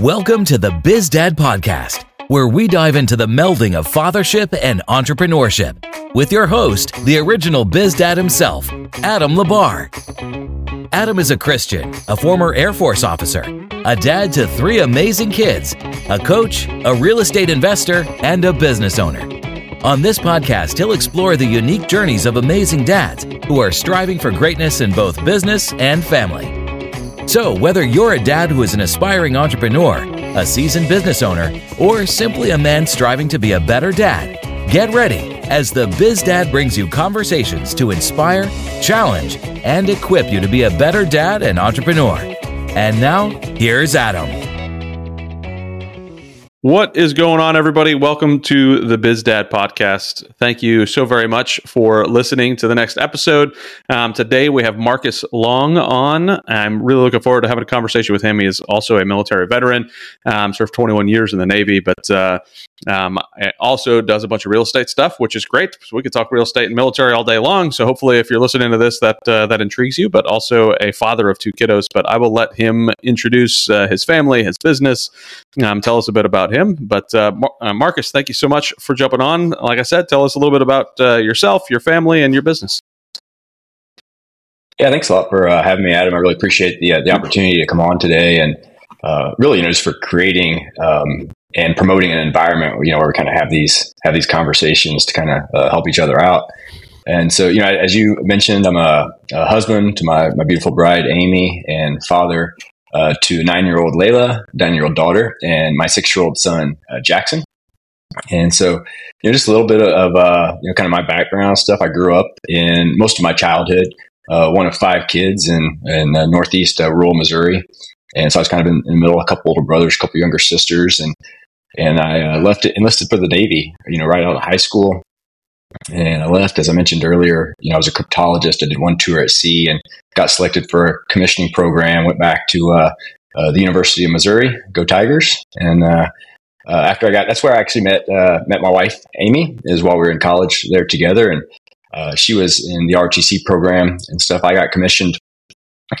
Welcome to the Biz Dad Podcast, where we dive into the melding of fathership and entrepreneurship with your host, the original Biz Dad himself, Adam La Barr. Adam is a Christian, a former Air Force officer, a dad to three amazing kids, a coach, a real estate investor, and a business owner. On this podcast, he'll explore the unique journeys of amazing dads who are striving for greatness in both business and family. So, whether you're a dad who is an aspiring entrepreneur, a seasoned business owner, or simply a man striving to be a better dad, get ready as the Biz Dad brings you conversations to inspire, challenge, and equip you to be a better dad and entrepreneur. And now, here's Adam. What is going on, everybody? Welcome to the Biz Dad podcast. Thank you so very much for listening to the next episode. Um, today we have Marcus Long on. I'm really looking forward to having a conversation with him. He is also a military veteran, um, served 21 years in the Navy, but uh, um, also does a bunch of real estate stuff, which is great. So we could talk real estate and military all day long. So hopefully, if you're listening to this, that uh, that intrigues you. But also a father of two kiddos. But I will let him introduce uh, his family, his business, um, tell us a bit about him. But uh, Mar- uh, Marcus, thank you so much for jumping on. Like I said, tell us a little bit about uh, yourself, your family, and your business. Yeah, thanks a lot for uh, having me, Adam. I really appreciate the the opportunity to come on today and. really, you know, just for creating um, and promoting an environment, you know, where we kind of have these have these conversations to kind of uh, help each other out. And so, you know, as you mentioned, I'm a, a husband to my, my beautiful bride, Amy, and father uh, to nine year old Layla, nine year old daughter, and my six year old son, uh, Jackson. And so, you know, just a little bit of, uh, you know, kind of my background stuff. I grew up in most of my childhood, uh, one of five kids in, in Northeast uh, rural Missouri. And so I was kind of in, in the middle, a couple older brothers, a couple younger sisters. And and I uh, left it enlisted for the Navy. You know, right out of high school, and I left as I mentioned earlier. You know, I was a cryptologist. I did one tour at sea and got selected for a commissioning program. Went back to uh, uh, the University of Missouri, go Tigers, and. Uh, uh, after I got, that's where I actually met uh, met my wife Amy. Is while we were in college there together, and she was in the RTC program and stuff. I got commissioned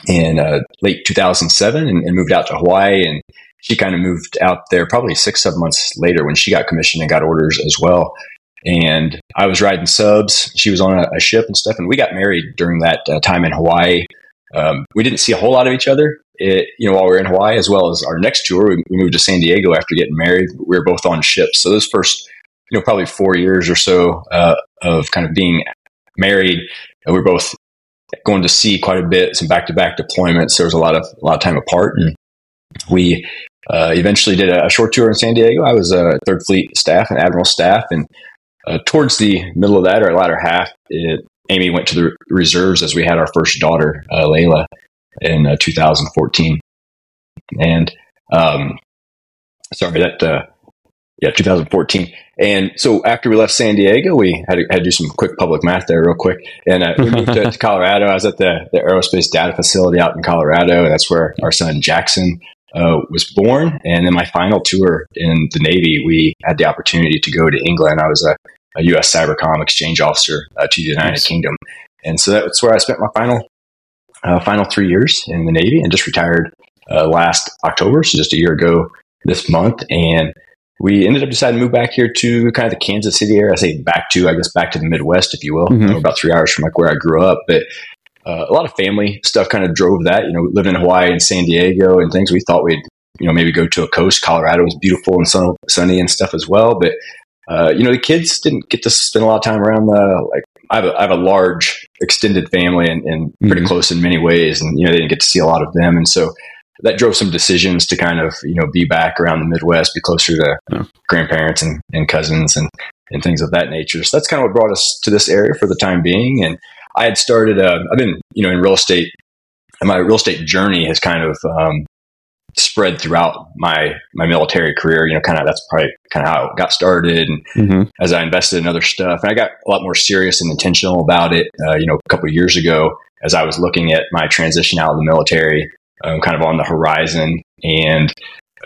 in late 2007 and, and moved out to Hawaii and she kind of moved out there probably six, seven months later when she got commissioned and got orders as well. And I was riding subs. She was on a, a ship and stuff. And we got married during that uh, time in Hawaii. Um, we didn't see a whole lot of each other, it, you know, while we were in Hawaii, as well as our next tour. We, we, moved to San Diego after getting married. We were both on ships. So those first, you know, probably four years or so uh, of kind of being married, uh, we were both going to sea quite a bit, some back to back deployments. There was a lot of a lot of time apart, and we uh, eventually did a, short tour in San Diego. I was a Third Fleet staff and Admiral staff, and uh, towards the middle of that or latter half, it, Amy went to the reserves as we had our first daughter, uh, Layla, in uh, 2014. And um, sorry, that uh, yeah, 2014. And so after we left San Diego, we had to, had to do some quick public math there, real quick. And uh, we moved to, to, Colorado. I was at the, the aerospace data facility out in Colorado, and that's where our son Jackson uh, was born. And then my final tour in the Navy, we had the opportunity to go to England. I was a, a U.S. Cybercom exchange officer uh, to the United nice. Kingdom, and so that's where I spent my final uh, final three years in the Navy, and just retired uh, last October, so just a year ago this month. And we ended up deciding to move back here to kind of the Kansas City area. I say back to, I guess, back to the Midwest, if you will. Mm-hmm. about three hours from like where I grew up, but uh, a lot of family stuff kind of drove that. You know, living in Hawaii and San Diego and things, we thought we'd, you know, maybe go to a coast. Colorado was beautiful and sun, sunny and stuff as well. But, uh, you know, the kids didn't get to spend a lot of time around the, like, I have a, I have a large extended family and, and pretty mm-hmm. close in many ways. And, you know, they didn't get to see a lot of them. And so that drove some decisions to kind of, you know, be back around the Midwest, be closer to yeah. grandparents and, and cousins and, and things of that nature. So that's kind of what brought us to this area for the time being. And, I had started, uh, I've been, you know, in real estate, and my real estate journey has kind of um, spread throughout my my military career. You know, kind of that's probably kind of how it got started. And mm-hmm. as I invested in other stuff, and I got a lot more serious and intentional about it. Uh, you know, a couple of years ago, as I was looking at my transition out of the military, um, kind of on the horizon, and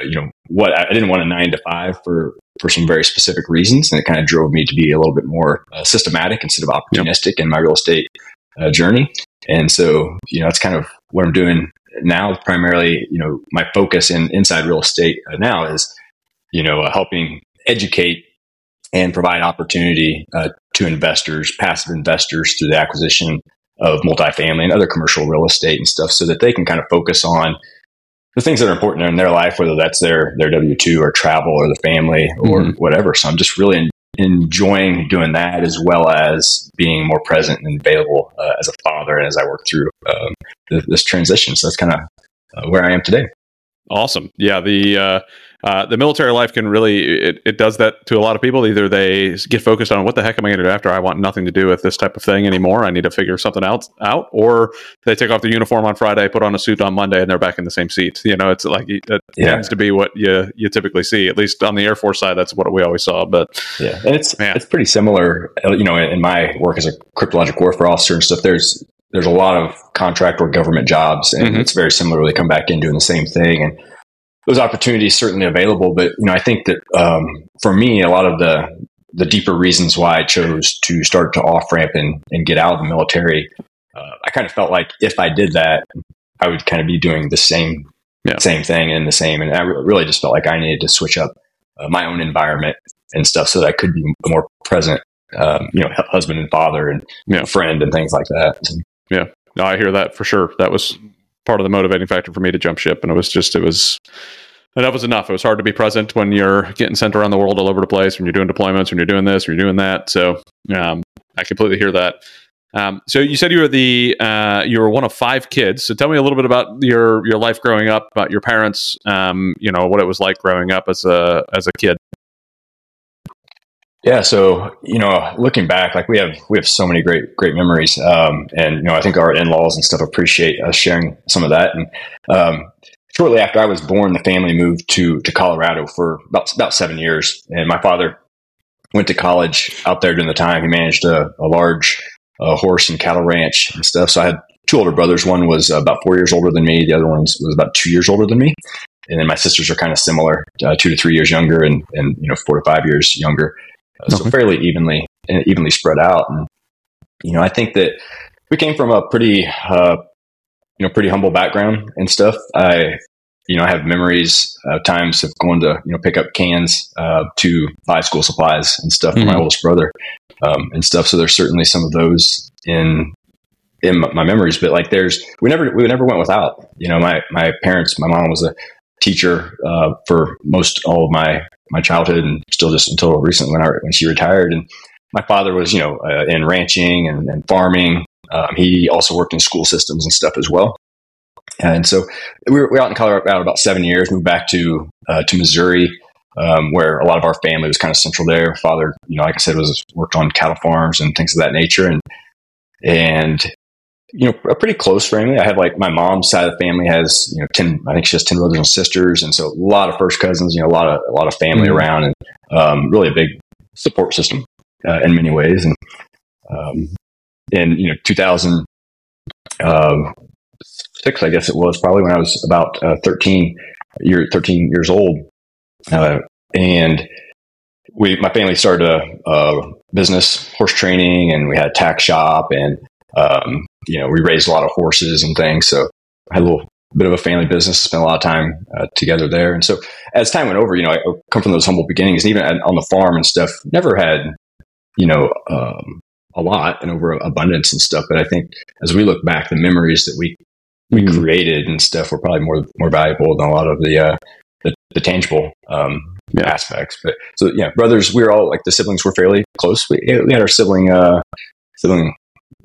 you know, what I didn't want a nine to five for for some very specific reasons. And it kind of drove me to be a little bit more uh, systematic instead of opportunistic yep. in my real estate uh, journey. And so, you know, that's kind of what I'm doing now primarily, you know, my focus in inside real estate now is, you know, uh, helping educate and provide opportunity uh, to investors, passive investors through the acquisition of multifamily and other commercial real estate and stuff so that they can kind of focus on the things that are important in their life, whether that's their, their W 2 or travel or the family or mm-hmm. whatever. So I'm just really enjoying doing that as well as being more present and available uh, as a father and as I work through um, this, this transition. So that's kind of uh, where I am today. Awesome. Yeah. The, uh, uh, the military life can really it, it does that to a lot of people either they get focused on what the heck am i going to do after i want nothing to do with this type of thing anymore i need to figure something else out or they take off the uniform on friday put on a suit on monday and they're back in the same seat you know it's like it yeah. tends to be what you you typically see at least on the air force side that's what we always saw but yeah and it's man. it's pretty similar you know in my work as a cryptologic warfare officer and stuff there's there's a lot of contract or government jobs and mm-hmm. it's very similar they come back in doing the same thing and those opportunities certainly available. But you know, I think that um, for me, a lot of the the deeper reasons why I chose to start to off ramp and, and get out of the military, uh, I kind of felt like if I did that, I would kind of be doing the same yeah. same thing and the same. And I really just felt like I needed to switch up uh, my own environment and stuff so that I could be more present, um, you know, husband and father and yeah. friend and things like that. Yeah, no, I hear that for sure. That was part of the motivating factor for me to jump ship. And it was just, it was, enough was enough. It was hard to be present when you're getting sent around the world all over the place, when you're doing deployments, when you're doing this, when you're doing that. So um, I completely hear that. Um, so you said you were the uh, you were one of five kids. So tell me a little bit about your your life growing up, about your parents. Um, you know what it was like growing up as a as a kid. Yeah, so you know, looking back, like we have we have so many great great memories, um, and you know, I think our in laws and stuff appreciate us sharing some of that. And um, shortly after I was born, the family moved to to Colorado for about about seven years, and my father went to college out there during the time. He managed a, a large uh, horse and cattle ranch and stuff. So I had two older brothers. One was about four years older than me. The other one was about two years older than me. And then my sisters are kind of similar, uh, two to three years younger, and and you know four to five years younger. Uh, so fairly evenly evenly spread out. And you know, I think that we came from a pretty uh, you know pretty humble background and stuff. I you know I have memories of times of going to you know pick up cans uh, to buy school supplies and stuff mm-hmm. for my mm-hmm. oldest brother um, and stuff. So there's certainly some of those in in my memories. But like there's we never we never went without. You know, my my parents, my mom was a teacher uh, for most all of my my childhood and still just until recently when I, when she retired. And my father was you know uh, in ranching and, and farming. Um, he also worked in school systems and stuff as well. And so we were, we were out in Colorado about seven years. Moved back to uh, to Missouri. Um, where a lot of our family was kind of central there. Father, you know, like I said, was worked on cattle farms and things of that nature, and and you know, a pretty close family. I have like my mom's side of the family has, you know, 10, I think she has 10 brothers and sisters. And so a lot of first cousins, you know, a lot of, a lot of family mm-hmm. around and, um, really a big support system, uh, in many ways. And, um, in, you know, 2006, um, I guess it was probably when I was about, uh, 13 year, 13 years old. Uh, and we, my family started a, a business horse training and we had a tack shop and, um, you know, we raised a lot of horses and things. So I had a little bit of a family business, spent a lot of time uh, together there. And so as time went over, you know, I come from those humble beginnings, and even on the farm and stuff, never had, you know, um, a lot and over abundance and stuff. But I think as we look back, the memories that we we mm-hmm. created and stuff were probably more more valuable than a lot of the uh, the, the, tangible um, yeah. aspects. But so yeah, brothers, we were all like the siblings were fairly close. We, we had our sibling uh, sibling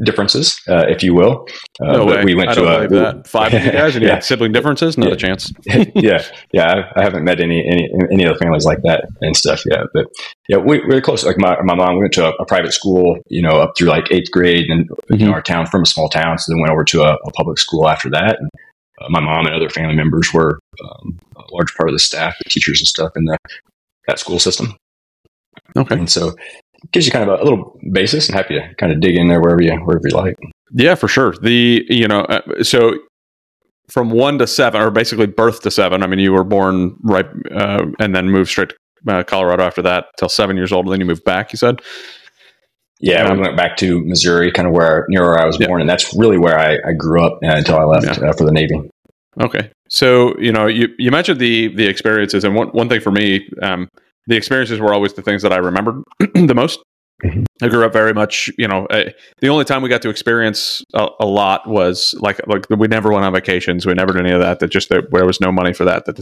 differences, uh, if you will. Uh, no way. We went I to a that. five of you guys, and you yeah. had sibling differences. Not yeah. a chance. yeah, yeah. I, I, haven't met any any any other families like that and stuff yet. But yeah, we, we were close. Like my, my mom went to a, a, private school, you know, up through like eighth grade, and mm-hmm. you know, our town from a small town, so then went over to a, a public school after that. And uh, my mom and other family members were um, a large part of the staff, the teachers and stuff in the that school system. Okay. And so gives you kind of a, a, little basis and happy to kind of dig in there wherever you wherever you like. Yeah, for sure. The you know uh, so from one to seven, or basically birth to seven. I mean, you were born right uh, and then moved straight to uh, Colorado after that till seven years old, and then you moved back. You said. Yeah, um, we went back to Missouri, kind of where near where I was yeah. born, and that's really where I, I grew up uh, until I left yeah. Uh, for the Navy. Okay. So, you know, you, you mentioned the the experiences and one, one thing for me, um, the experiences were always the things that I remembered the most. Mm-hmm. I grew up very much, you know, uh, the only time we got to experience a, a, lot was like, like we never went on vacations. We never did any of that. That just, that there was no money for that. That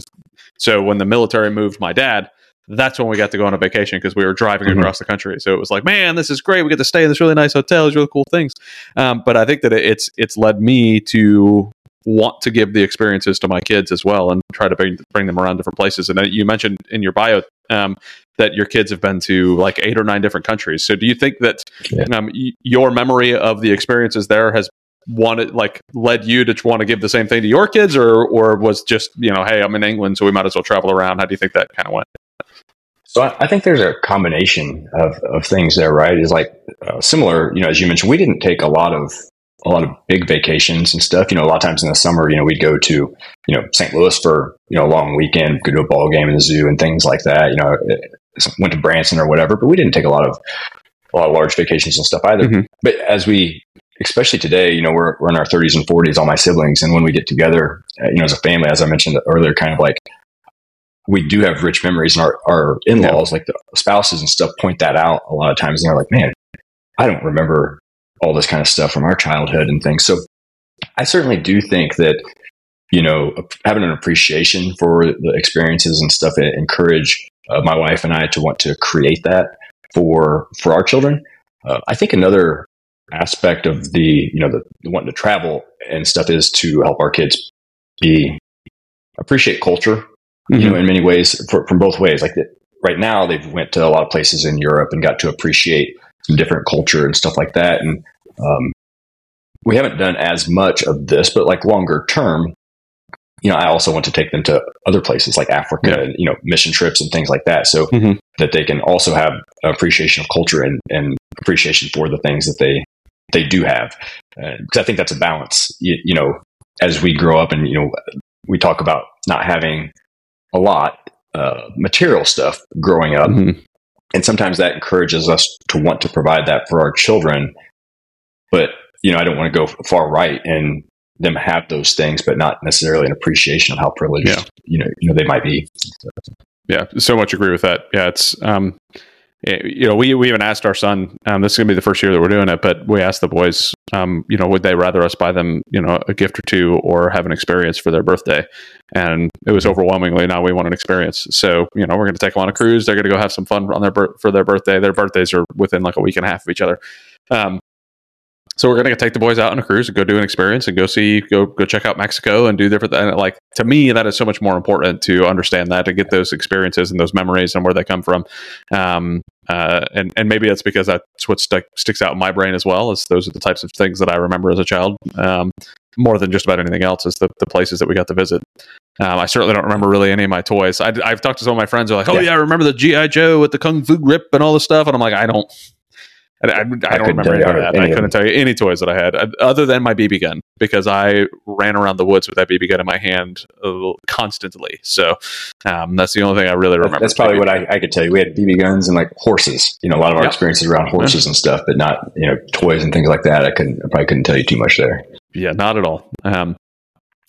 so when the military moved my dad, that's when we got to go on a vacation because we were driving mm-hmm. across the country. So it was like, man, this is great. We get to stay in this really nice hotel. These really cool things. Um, but I think that it's it's led me to want to give the experiences to my kids as well and try to bring bring them around different places. And you mentioned in your bio um, that your kids have been to like eight or nine different countries. So do you think that yeah. um, y- your memory of the experiences there has wanted like led you to want to give the same thing to your kids or or was just you know hey i'm in england so we might as well travel around how do you think that kind of went so I, I, think there's a combination of, of things there, right? Is like uh, similar, you know, as you mentioned, we didn't take a lot of a lot of big vacations and stuff. You know, a lot of times in the summer, you know, we'd go to, you know, St. Louis for, you know, a long weekend, go to a ball game in the zoo and things like that. You know, went to Branson or whatever, but we didn't take a lot of a lot of large vacations and stuff either. Mm-hmm. But as we, especially today, you know, we're, we're in our 30s and 40s, all my siblings, and when we get together, uh, you know, as a family, as I mentioned earlier, kind of like we do have rich memories, and our, our in laws, yeah. like the spouses and stuff, point that out a lot of times. And they're like, man, I don't remember all this kind of stuff from our childhood and things. So I certainly do think that, you know, having an appreciation for the experiences and stuff encourage uh, my wife and I to want to create that for for our children. Uh, I think another aspect of the you know the, the wanting to travel and stuff is to help our kids be appreciate culture mm-hmm. you know, in many ways for, from both ways. Like the, right now, they've went to a lot of places in Europe and got to appreciate different culture and stuff like that. And um, we haven't done as much of this, but like longer term, you know, I also want to take them to other places like Africa yeah. and, you know, mission trips and things like that. So mm-hmm. that they can also have appreciation of culture and, and appreciation for the things that they, they do have. Because uh, I think that's a balance, you, you know, as we grow up and, you know, we talk about not having a lot uh, material stuff growing up. Mm-hmm. And sometimes that encourages us to want to provide that for our children. But, you know, I don't want to go far right and them have those things, but not necessarily an appreciation of how privileged, yeah. you know, you know, they might be. Yeah. So much agree with that. Yeah. It's, um, you know, we, we even asked our son, um, this is going to be the first year that we're doing it, but we asked the boys, um, you know, would they rather us buy them, you know, a gift or two or have an experience for their birthday? And it was overwhelmingly, now we want an experience. So, you know, we're going to take them on a cruise. They're going to go have some fun on their, for their birthday. Their birthdays are within like a week and a half of each other. Um, so we're gonna take the boys out on a cruise and go do an experience and go see go go check out Mexico and do different and like to me that is so much more important to understand that to get those experiences and those memories and where they come from. Um, uh, and and maybe that's because that's what st- sticks out in my brain as well as those are the types of things that I remember as a child um, more than just about anything else is the, the places that we got to visit. Um, I certainly don't remember really any of my toys. I, have talked to some of my friends who are like oh yeah. yeah I remember the GI Joe with the Kung Fu grip and all this stuff and I'm like I don't I, I, I don't remember any of that. Any I couldn't tell you any toys that I had uh, other than my BB gun because I ran around the woods with that BB gun in my hand uh, constantly. So um, that's the only thing I really remember. That's probably what I, I, could tell you. We had BB guns and like horses. You know, a lot of our yep. experiences around horses and stuff, but not you know toys and things like that. I couldn't. I probably couldn't tell you too much there. Yeah, not at all. Um,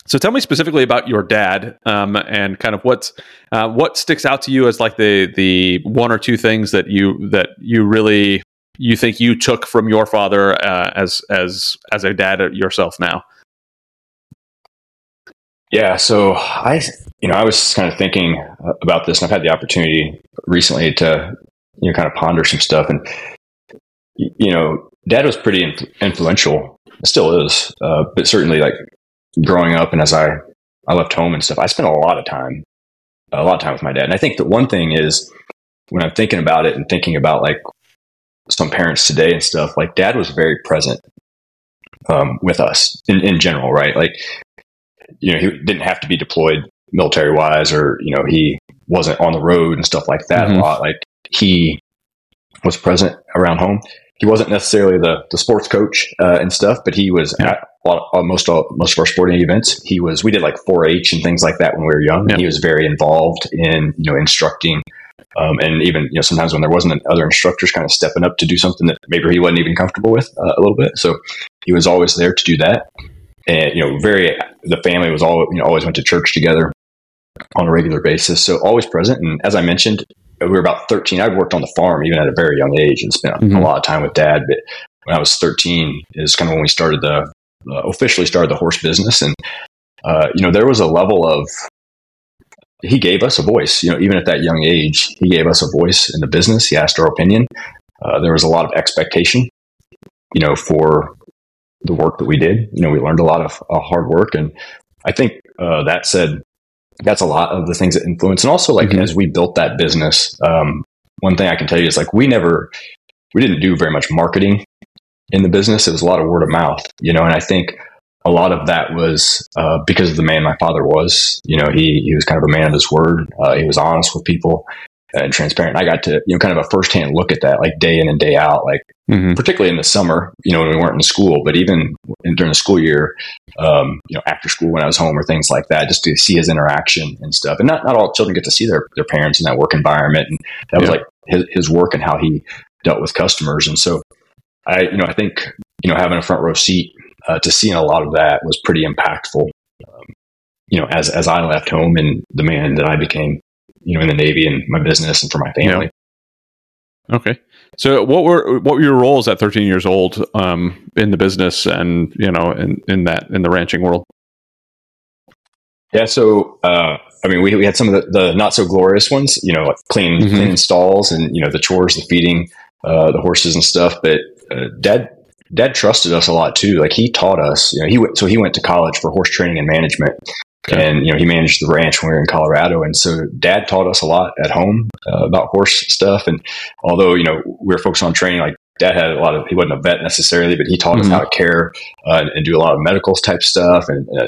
so tell me specifically about your dad um, and kind of what's uh, what sticks out to you as like the the one or two things that you that you really you think you took from your father uh, as as as a dad yourself now? Yeah, so I you know I was kind of thinking about this, and I've had the opportunity recently to you know kind of ponder some stuff, and you know, Dad was pretty influential, still is, uh, but certainly like growing up and as I I left home and stuff, I spent a lot of time a lot of time with my dad, and I think that one thing is when I'm thinking about it and thinking about like some parents today and stuff, like dad was very present um, with us in, in general, right? Like, you know, he didn't have to be deployed military wise or, you know, he wasn't on the road and stuff like that mm-hmm. a lot. Like he was present around home. He wasn't necessarily the, the sports coach uh, and stuff, but he was yeah. at lot, uh, most all, most of our sporting events. He was. We did like 4-H and things like that when we were young. Yeah. He was very involved in you know instructing um, and even you know sometimes when there wasn't other instructors kind of stepping up to do something that maybe he wasn't even comfortable with uh, a little bit. So he was always there to do that. and you know, very the family was all you know always went to church together on a regular basis, so always present. And as I mentioned, we were about 13. I'd worked on the farm even at a very young age and spent mm-hmm. a lot of time with dad. But when I was 13 is kind of when we started the uh, officially started the horse business, and uh, you know there was a level of he gave us a voice. You know, even at that young age, he gave us a voice in the business. He asked our opinion. Uh, there was a lot of expectation, you know, for the work that we did. You know, we learned a lot of uh, hard work, and I think uh, that said, that's a lot of the things that influence. And also, like mm-hmm. as we built that business, um, one thing I can tell you is like we never, we didn't do very much marketing in the business. It was a lot of word of mouth, you know. And I think a lot of that was uh, because of the man my father was. You know, he he was kind of a man of his word. Uh, he was honest with people and transparent. I got to you know kind of a firsthand look at that, like day in and day out. Like mm-hmm. particularly in the summer, you know, when we weren't in school, but even during the school year, um, you know, after school when I was home or things like that, just to see his interaction and stuff. And not not all children get to see their their parents in that work environment, and that was like his his work and how he dealt with customers. And so, I you know I think you know having a front row seat uh, to seeing a lot of that was pretty impactful. Um, you know, as as I left home and the man that I became, you know, in the Navy and my business and for my family. Yeah. Okay. So what were what were your roles at 13 years old um, in the business and you know in, in that in the ranching world? Yeah, so uh, I mean, we, we had some of the, the not so glorious ones, you know, like clean mm-hmm. cleaning stalls and you know the chores, the feeding uh, the horses and stuff. But uh, Dad Dad trusted us a lot too. Like he taught us, you know, he went, so he went to college for horse training and management. Okay. And, you know, he managed the ranch when we were in Colorado. And so dad taught us a lot at home uh, about horse stuff. And although, you know, we were focused on training, like dad had a lot of, he wasn't a vet necessarily, but he taught mm-hmm. us how to care uh, and do a lot of medical type stuff. And uh,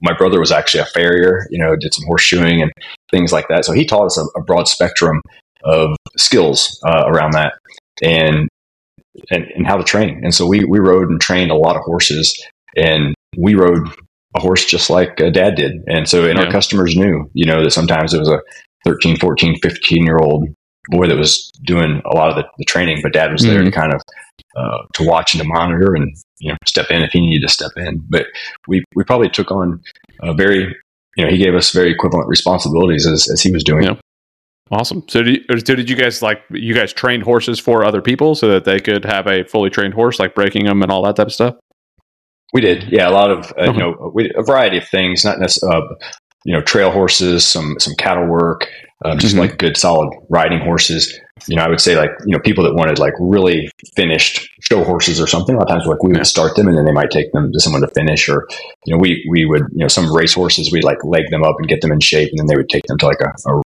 my brother was actually a farrier, you know, did some horseshoeing and things like that. So he taught us a, a broad spectrum of skills uh, around that. And and, and how to train. And so we, we rode and trained a lot of horses and we rode a horse just like uh, dad did. And so, and yeah. our customers knew, you know, that sometimes it was a 13, 14, 15 year old boy that was doing a lot of the, the training, but dad was there mm-hmm. to kind of, uh, to watch and to monitor and, you know, step in if he needed to step in. But we, we probably took on a very, you know, he gave us very equivalent responsibilities as, as he was doing. Yeah. Awesome. So did, you, so did you guys like you guys trained horses for other people so that they could have a fully trained horse, like breaking them and all that type of stuff? We did, yeah. A lot of uh, you know we, a variety of things, not necessarily uh, you know trail horses, some some cattle work, um, just mm-hmm. like good solid riding horses. You know, I would say like you know people that wanted like really finished show horses or something. A lot of times, like we would start them and then they might take them to someone to finish, or you know we we would you know some race horses we'd like leg them up and get them in shape, and then they would take them to like a, a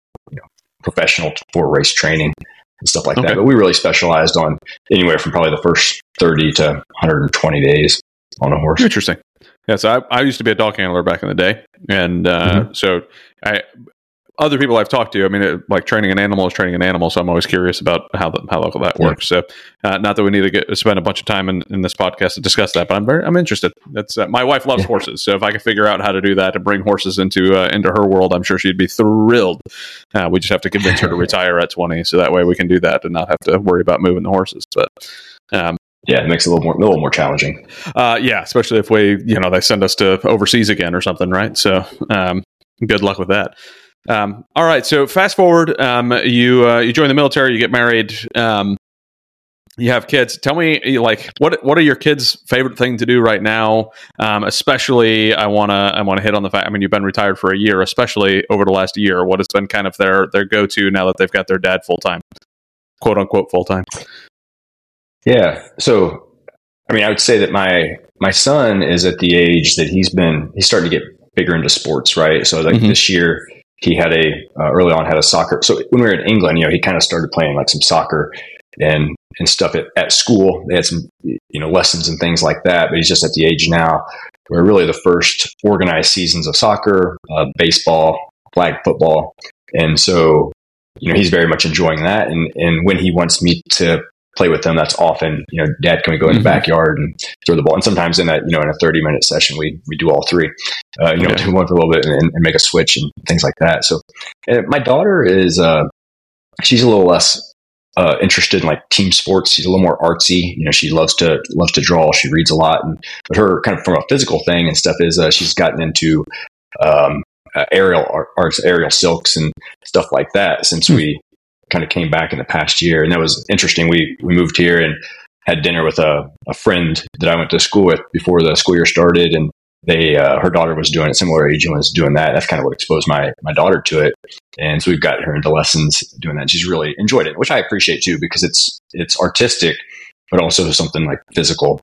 professional for race training and stuff like okay. that. But we really specialized on anywhere from probably the first 30 to 120 days on a horse. Interesting. Yeah, so I, I used to be a dog handler back in the day, and uh, mm-hmm. so I other people I've talked to, I mean, it, like training an animal is training an animal, so I'm always curious about how the, how that works. Yeah. So, uh, not that we need to get, spend a bunch of time in, in this podcast to discuss that, but I'm very I'm interested. That's uh, my wife loves yeah. horses, so if I could figure out how to do that to bring horses into uh, into her world, I'm sure she'd be thrilled. Uh, we just have to convince her to retire at 20, so that way we can do that and not have to worry about moving the horses. But um, yeah, it makes it a little more, a little more challenging. Uh, yeah, especially if we, you know, they send us to overseas again or something, right? So, um, good luck with that. Um, all right, so fast forward, um, you uh, you join the military, you get married, um, you have kids. Tell me, like, what what are your kids' favorite thing to do right now? Um, especially, I wanna I wanna hit on the fact. I mean, you've been retired for a year, especially over the last year. What has been kind of their their go to now that they've got their dad full time, quote unquote full time? Yeah. So, I mean, I would say that my my son is at the age that he's been he's starting to get bigger into sports, right? So, like mm-hmm. this year he had a uh, early on had a soccer. So when we were in England, you know, he kind of started playing like some soccer and and stuff at, at school. They had some you know lessons and things like that. But he's just at the age now where really the first organized seasons of soccer, uh, baseball, flag football, and so you know he's very much enjoying that. And and when he wants me to play with them, that's often, you know, dad, can we go in the mm-hmm. backyard and throw the ball? And sometimes in that, you know, in a 30 minute session, we, we do all three, uh, you know, do one for a little bit and, and, make a switch and things like that. So my daughter is, uh, she's a little less uh, interested in like team sports. She's a little more artsy. You know, she loves to loves to draw. She reads a lot, and but her kind of from a physical thing and stuff is uh, she's gotten into um, uh, aerial arts, aerial silks, and stuff like that since hmm. we kind of came back in the past year. And that was interesting. We we moved here and had dinner with a, a friend that I went to school with before the school year started, and they uh, her daughter was doing a similar age and was doing that. That's kind of what exposed my my daughter to it, and so we've got her into lessons doing that. She's really enjoyed it, which I appreciate too because it's it's artistic, but also something like physical,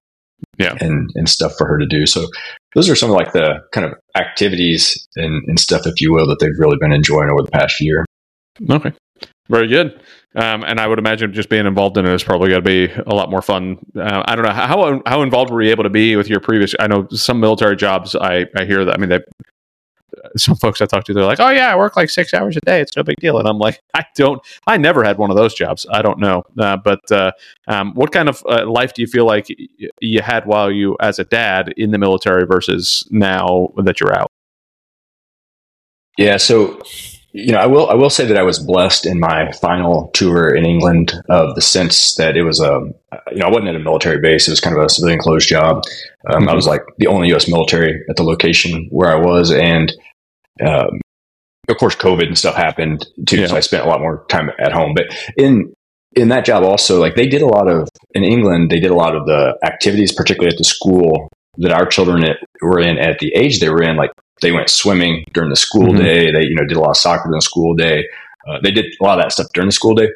yeah, and and stuff for her to do. So those are some of like the kind of activities and, and stuff, if you will, that they've really been enjoying over the past year. Okay, very good. Um, and I would imagine just being involved in it is probably going to be a lot more fun. Uh, I don't know how how involved were you able to be with your previous? I know some military jobs. I I hear that. I mean, they, some folks I talk to, they're like, "Oh yeah, I work like six hours a day. It's no big deal." And I'm like, I don't. I never had one of those jobs. I don't know. Uh, but uh, um, what kind of uh, life do you feel like you had while you, as a dad, in the military versus now that you're out? Yeah. So you know, I will I will say that I was blessed in my final tour in England of the sense that it was a you know I wasn't at a military base; it was kind of a civilian closed job. Um, mm-hmm. I was like the only U.S. military at the location where I was, and um, of course, COVID and stuff happened too. Yeah. So I spent a lot more time at home. But in in that job, also like they did a lot of in England, they did a lot of the activities, particularly at the school that our children were in at the age they were in, like they went swimming during the school mm-hmm. day. They, you know, did a lot of soccer during the school day. Uh, they did a lot of that stuff during the school day.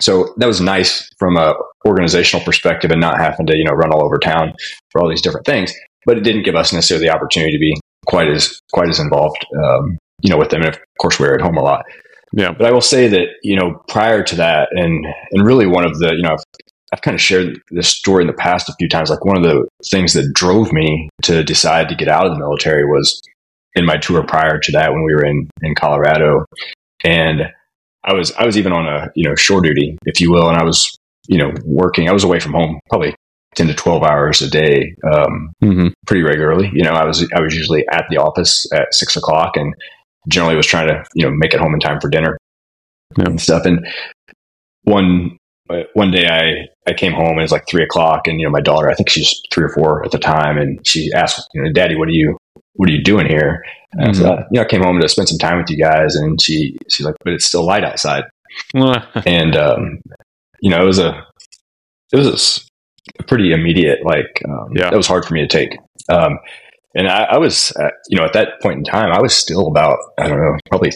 So that was nice from a organizational perspective and not having to, you know, run all over town for all these different things. But it didn't give us necessarily the opportunity to be quite as quite as involved, um, you know, with them. And of course, we we're at home a lot. Yeah. But I will say that, you know, prior to that, and and really one of the, you know, I've, I've kind of shared this story in the past a few times. Like one of the things that drove me to decide to get out of the military was in my tour prior to that when we were in in Colorado, and I was I was even on a you know shore duty, if you will, and I was you know working. I was away from home probably ten to twelve hours a day, um, mm-hmm. pretty regularly. You know, I was I was usually at the office at six o'clock, and generally was trying to you know make it home in time for dinner yeah. and stuff. And one one day I, I came home and it was like three o'clock and, you know, my daughter, I think she's three or four at the time. And she asked, you know, daddy, what are you, what are you doing here? And mm-hmm. I said, you know, I came home to spend some time with you guys. And she, she's like, but it's still light outside. and, um, you know, it was a, it was a, pretty immediate, like, um, yeah, that was hard for me to take. Um, and I, I was, uh, you know, at that point in time, I was still about, I don't know, probably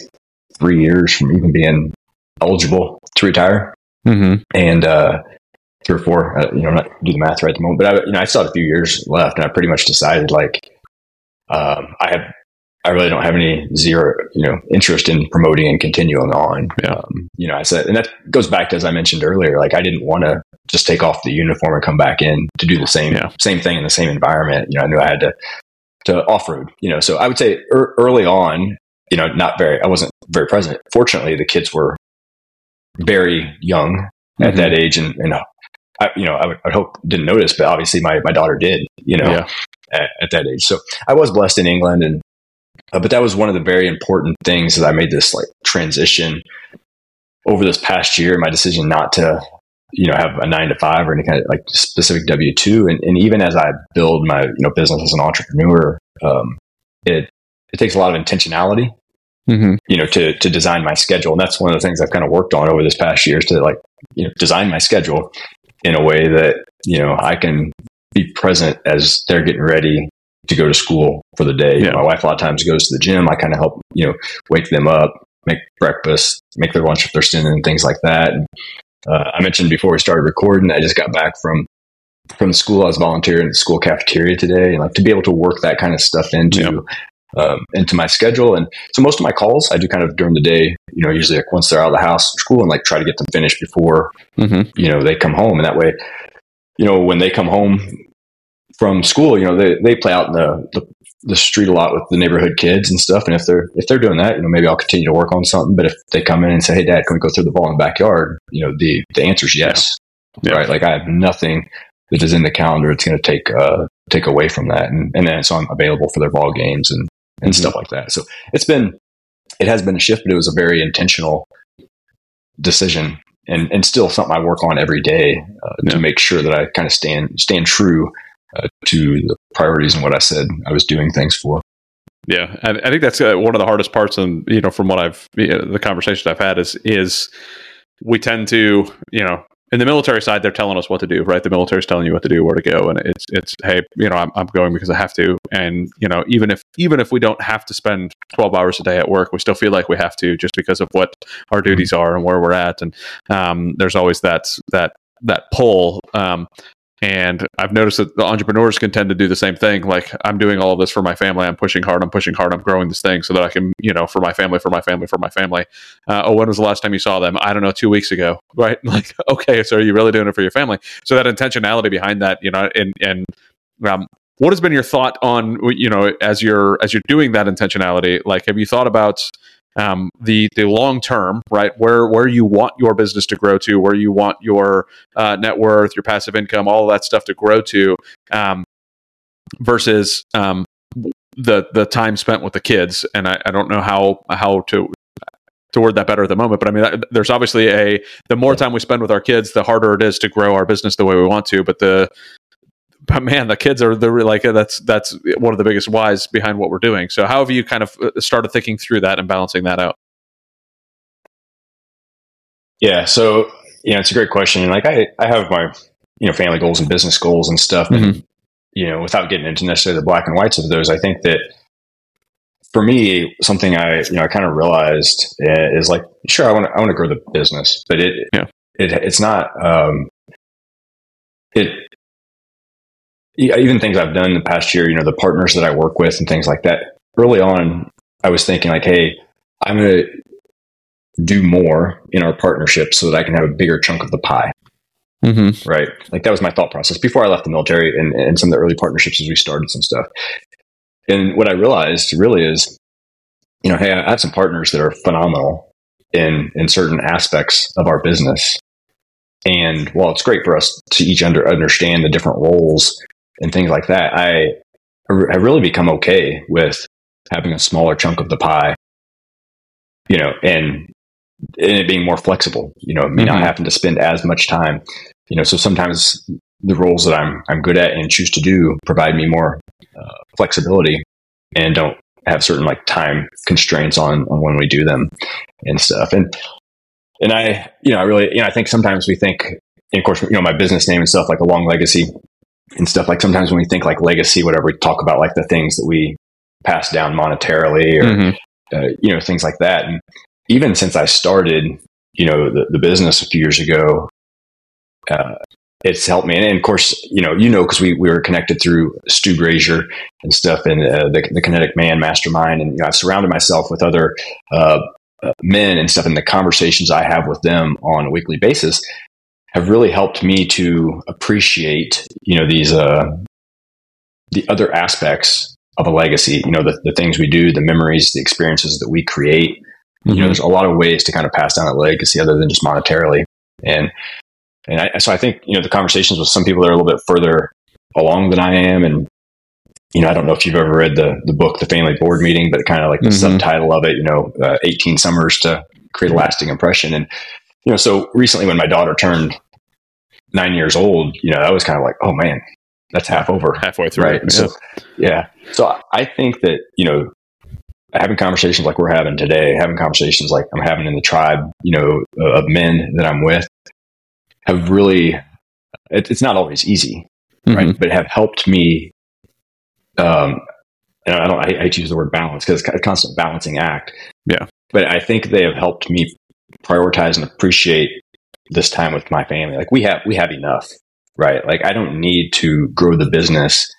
three years from even being eligible to retire. Mm-hmm. And, uh, three or four, uh, you know, I'm not do the math right at the moment, but I, you know, I still had a few years left and I pretty much decided like, um, I have I really don't have any zero, you know, interest in promoting and continuing on. Yeah. Um, you know, I said, and that goes back to as I mentioned earlier. Like, I didn't want to just take off the uniform and come back in to do the same yeah. same thing in the same environment. You know, I knew I had to to off road. You know, so I would say er, early on, you know, not very. I wasn't very present. Fortunately, the kids were very young mm-hmm. at that age, and, and I, you know, I would, I would hope didn't notice, but obviously my my daughter did. You know. Yeah at, at that age. So I was blessed in England, and uh, but that was one of the very important things that I made this like transition over this past year. My decision not to you know have a nine to five or any kind of like specific W two, and, and even as I build my you know business as an entrepreneur, um, it it takes a lot of intentionality. Mm-hmm. You know, to to design my schedule, and that's one of the things I've kind of worked on over this past year is to like you know design my schedule in a way that you know I can be present as they're getting ready to go to school for the day. Yeah. My wife a lot of times goes to the gym. I kind of help, you know, wake them up, make breakfast, make their lunch if they're standing and things like that. And, uh, I mentioned before we started recording, I just got back from from school. I was volunteering at the school cafeteria today, and like to be able to work that kind of stuff into yeah. um, into my schedule. And so most of my calls I do kind of during the day. You know, usually like once they're out of the house for school, and like try to get them finished before mm-hmm. you know they come home, and that way you know, when they come home from school, you know, they, they play out in the, the, the, street a lot with the neighborhood kids and stuff. And if they're, if they're doing that, you know, maybe I'll continue to work on something. But if they come in and say, Hey, dad, can we go through the ball in the backyard? You know, the, the answer is yes. Yeah. Right. Like I have nothing that is in the calendar. It's going to take, uh, take away from that. And, and then so I'm available for their ball games and, and mm-hmm. stuff like that. So it's been, it has been a shift, but it was a very intentional decision and and still something I work on every day uh, yeah. to make sure that I kind of stand stand true uh, to the priorities and what I said I was doing things for. Yeah, I, I think that's uh, one of the hardest parts, and you know, from what I've you know, the conversations I've had is is we tend to you know in the military side, they're telling us what to do, right? The military's telling you what to do, where to go, and it's it's hey, you know, I'm, I'm going because I have to, and you know, even if even if we don't have to spend 12 hours a day at work, we still feel like we have to just because of what our duties are and where we're at, and um, there's always that that that pull. Um, and I've noticed that the entrepreneurs can tend to do the same thing. Like I'm doing all of this for my family. I'm pushing hard. I'm pushing hard. I'm growing this thing so that I can, you know, for my family, for my family, for my family. Uh, oh, when was the last time you saw them? I don't know, two weeks ago, right? Like, okay, so are you really doing it for your family? So that intentionality behind that, you know, and and um, what has been your thought on, you know, as you're as you're doing that intentionality? Like, have you thought about um, the the long term, right? Where where you want your business to grow to, where you want your uh, net worth, your passive income, all that stuff to grow to, um, versus um, the the time spent with the kids. And I, I don't know how how to to word that better at the moment. But I mean, that, there's obviously a the more time we spend with our kids, the harder it is to grow our business the way we want to. But the but man, the kids are the like that's that's one of the biggest whys behind what we're doing. So how have you kind of uh, started thinking through that and balancing that out? Yeah, so you know, it's a great question. Like I, I have my you know family goals and business goals and stuff, mm-hmm. and you know, without getting into necessarily the black and whites of those, I think that for me, something I you know I kind of realized uh, is like, sure, I want to I want to grow the business, but it yeah. it it's not um, it even things I've done in the past year, you know, the partners that I work with and things like that. Early on, I was thinking like, hey, I'm going to do more in our partnership so that I can have a bigger chunk of the pie. Mm-hmm. Right. Like that was my thought process before I left the military and, and some of the early partnerships as we started some stuff. And what I realized really is, you know, hey, I have some partners that are phenomenal in in certain aspects of our business. And while it's great for us to each under, understand the different roles and things like that, I have really become okay with having a smaller chunk of the pie, you know, and, and it being more flexible, you know, may mm-hmm. not having to spend as much time, you know, so sometimes the roles that I'm, I'm good at and choose to do provide me more uh, flexibility and don't have certain like time constraints on, on when we do them and stuff. And, and I, you know, I really, you know, I think sometimes we think, of course, you know, my business name and stuff like a long legacy and stuff. Like sometimes when we think like legacy, whatever, we talk about like the things that we pass down monetarily or, mm-hmm. uh, you know, things like that. And even since I started, you know, the, the business a few years ago, uh, it's helped me. And, of course, you know, you know, because we, we were connected through Stu Grazier and stuff and uh, the, the Kinetic Man Mastermind. And you know, I've surrounded myself with other uh, uh, men and stuff. And the conversations I have with them on a weekly basis have really helped me to appreciate, you know, these uh, the other aspects of a legacy. You know, the, the things we do, the memories, the experiences that we create. Mm-hmm. You know, mm-hmm. there's a lot of ways to kind of pass down a legacy other than just monetarily. And and I, so I think you know the conversations with some people that are a little bit further along than I am, and you know, I don't know if you've ever read the the book, The Family Board Meeting, but kind of like the mm-hmm. subtitle of it, you know, uh, 18 summers to create a lasting impression. And you know, so recently when my daughter turned nine years old, you know, I was kind of like, oh man, that's half over. Halfway through. Right. Yeah. So, yeah. So I think that, you know, having conversations like we're having today, having conversations like I'm having in the tribe, you know, of men that I'm with have really, it, it's not always easy, mm-hmm. right? But have helped me, um, and I don't, I, I use the word balance because it's a constant balancing act. Yeah. But I think they have helped me prioritize and appreciate this time with my family. Like we have, we have enough, right? Like I don't need to grow the business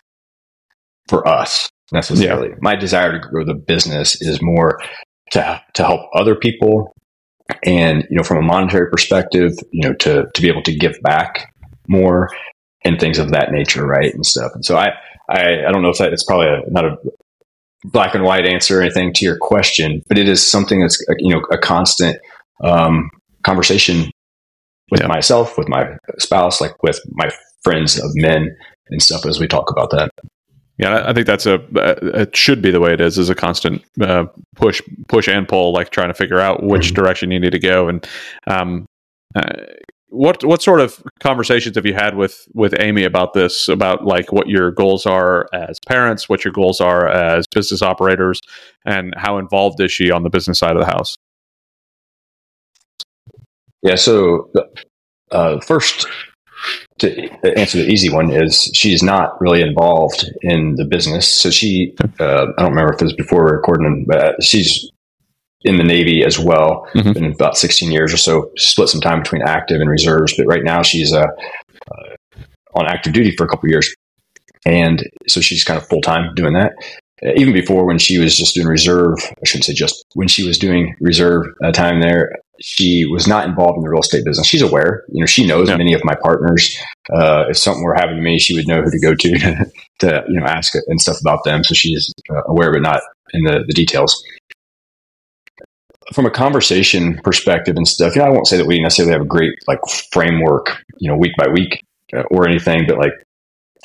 for us necessarily. Yeah. My desire to grow the business is more to, to help other people. And, you know, from a monetary perspective, you know, to, to be able to give back more and things of that nature. Right. And stuff. And so I, I, I don't know if that it's probably a, not a black and white answer or anything to your question, but it is something that's, you know, a constant, um, conversation with yeah. myself, with my spouse, like with my friends of men and stuff as we talk about that. Yeah, I think that's a it should be the way it is is a constant uh, push push and pull, like trying to figure out which mm-hmm. direction you need to go. And um, Uh, what what sort of conversations have you had with with Amy about this? About like what your goals are as parents, what your goals are as business operators, and how involved is she on the business side of the house? Yeah. So uh, first, to answer the easy one is she's not really involved in the business. So she, uh, I don't remember if it was before recording, but she's in the Navy as well. Mm-hmm. Been about 16 years or so. Split some time between active and reserves, but right now she's uh, uh, on active duty for a couple years, and so she's kind of full time doing that. Uh, even before when she was just doing reserve, I shouldn't say just when she was doing reserve uh, time there, she was not involved in the real estate business. She's aware, you know, she knows yeah. many of my partners. Uh, if something were happening to me, she would know who to go to to, you know ask and stuff about them. So she's uh, aware, but not in the, the details from a conversation perspective and stuff, you know, I won't say that we necessarily have a great like framework, you know, week by week uh, or anything, but like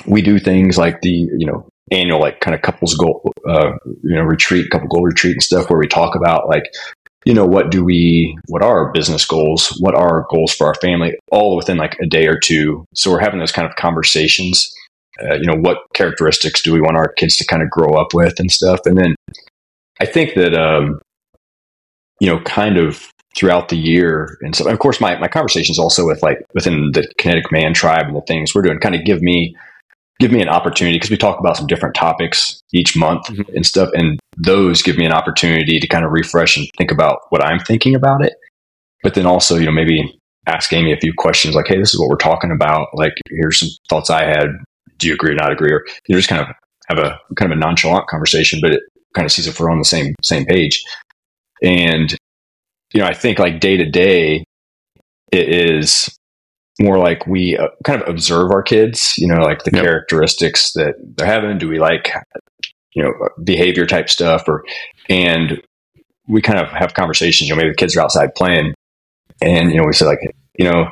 we do things like the, you know, annual like kind of couples goal, uh, you know, retreat, couple goal retreat and stuff where we talk about like, you know, what do we, what are our business goals? What are our goals for our family? All within like a day or two. So we're having those kind of conversations. Uh, you know, what characteristics do we want our kids to kind of grow up with and stuff? And then I think that, um, you know, kind of throughout the year. And so, of course, my, my conversations also with like within the kinetic man tribe and the things we're doing kind of give me, give me an opportunity because we talk about some different topics each month mm-hmm. and stuff. And those give me an opportunity to kind of refresh and think about what I'm thinking about it. But then also, you know, maybe ask Amy a few questions like, Hey, this is what we're talking about. Like, here's some thoughts I had. Do you agree or not agree? Or you know, just kind of have a kind of a nonchalant conversation, but it kind of sees if we're on the same, same page. And, you know, I think like day to day, it is more like we uh, kind of observe our kids, you know, like the yep. characteristics that they're having. Do we like, you know, behavior type stuff or, and we kind of have conversations, you know, maybe the kids are outside playing and, you know, we say like, you know,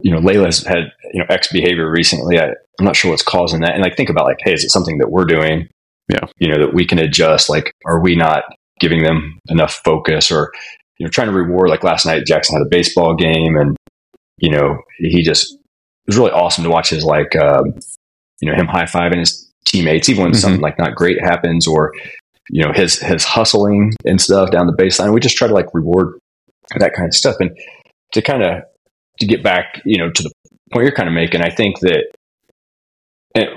you know, Layla's had, you know, X behavior recently. I, I'm not sure what's causing that. And like, think about like, hey, is it something that we're doing? Yeah. You know, that we can adjust. Like, are we not giving them enough focus or you know trying to reward like last night jackson had a baseball game and you know he just it was really awesome to watch his like uh, you know him high-fiving his teammates even when mm-hmm. something like not great happens or you know his his hustling and stuff down the baseline we just try to like reward that kind of stuff and to kind of to get back you know to the point you're kind of making i think that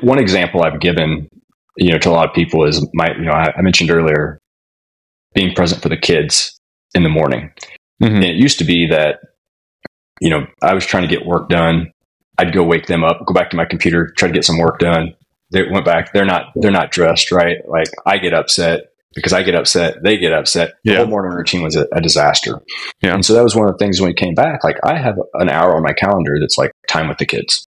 one example i've given you know to a lot of people is my you know I, I mentioned earlier being present for the kids in the morning. Mm-hmm. And it used to be that, you know, I was trying to get work done. I'd go wake them up, go back to my computer, try to get some work done. They went back. They're not, they're not dressed right. Like I get upset because I get upset. They get upset. The yeah. whole morning routine was a, a, disaster. Yeah. And so that was one of the things when we came back, like I have an hour on my calendar that's like time with the kids.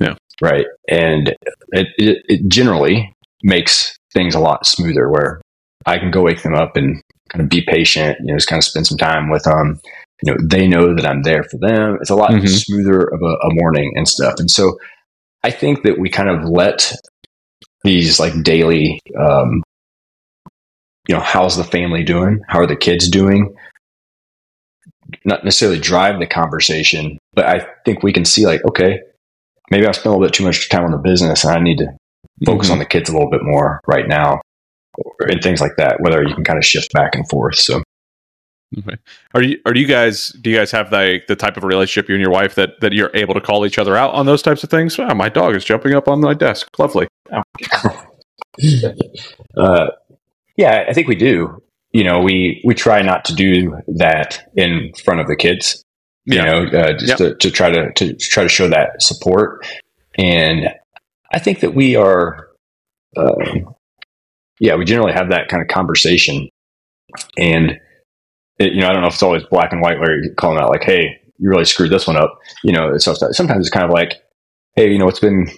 Yeah. Right. And it, it, it generally makes things a lot smoother where I can go wake them up and kind of be patient, you know, just kind of spend some time with them. You know, they know that I'm there for them. It's a lot mm-hmm. smoother of a, a morning and stuff. And so I think that we kind of let these like daily, um, you know, how's the family doing? How are the kids doing? Not necessarily drive the conversation, but I think we can see like, okay, maybe I spent a little bit too much time on the business and I need to focus mm-hmm. on the kids a little bit more right now and things like that. Whether you can kind of shift back and forth. So. Okay. Are you are you guys do you guys have the the type of relationship you and your wife that that you're able to call each other out on those types of things? Wow, my dog is jumping up on my desk. Lovely. Oh. uh, yeah, I think we do. You know, we we try not to do that in front of the kids. You yeah. know, uh, just yep. to, to try to to try to show that support. And I think that we are uh, yeah, we generally have that kind of conversation. And, it, you know, I don't know if it's always black and white where you're calling out like, hey, you really screwed this one up. You know, so sometimes it's kind of like, hey, you know, what's been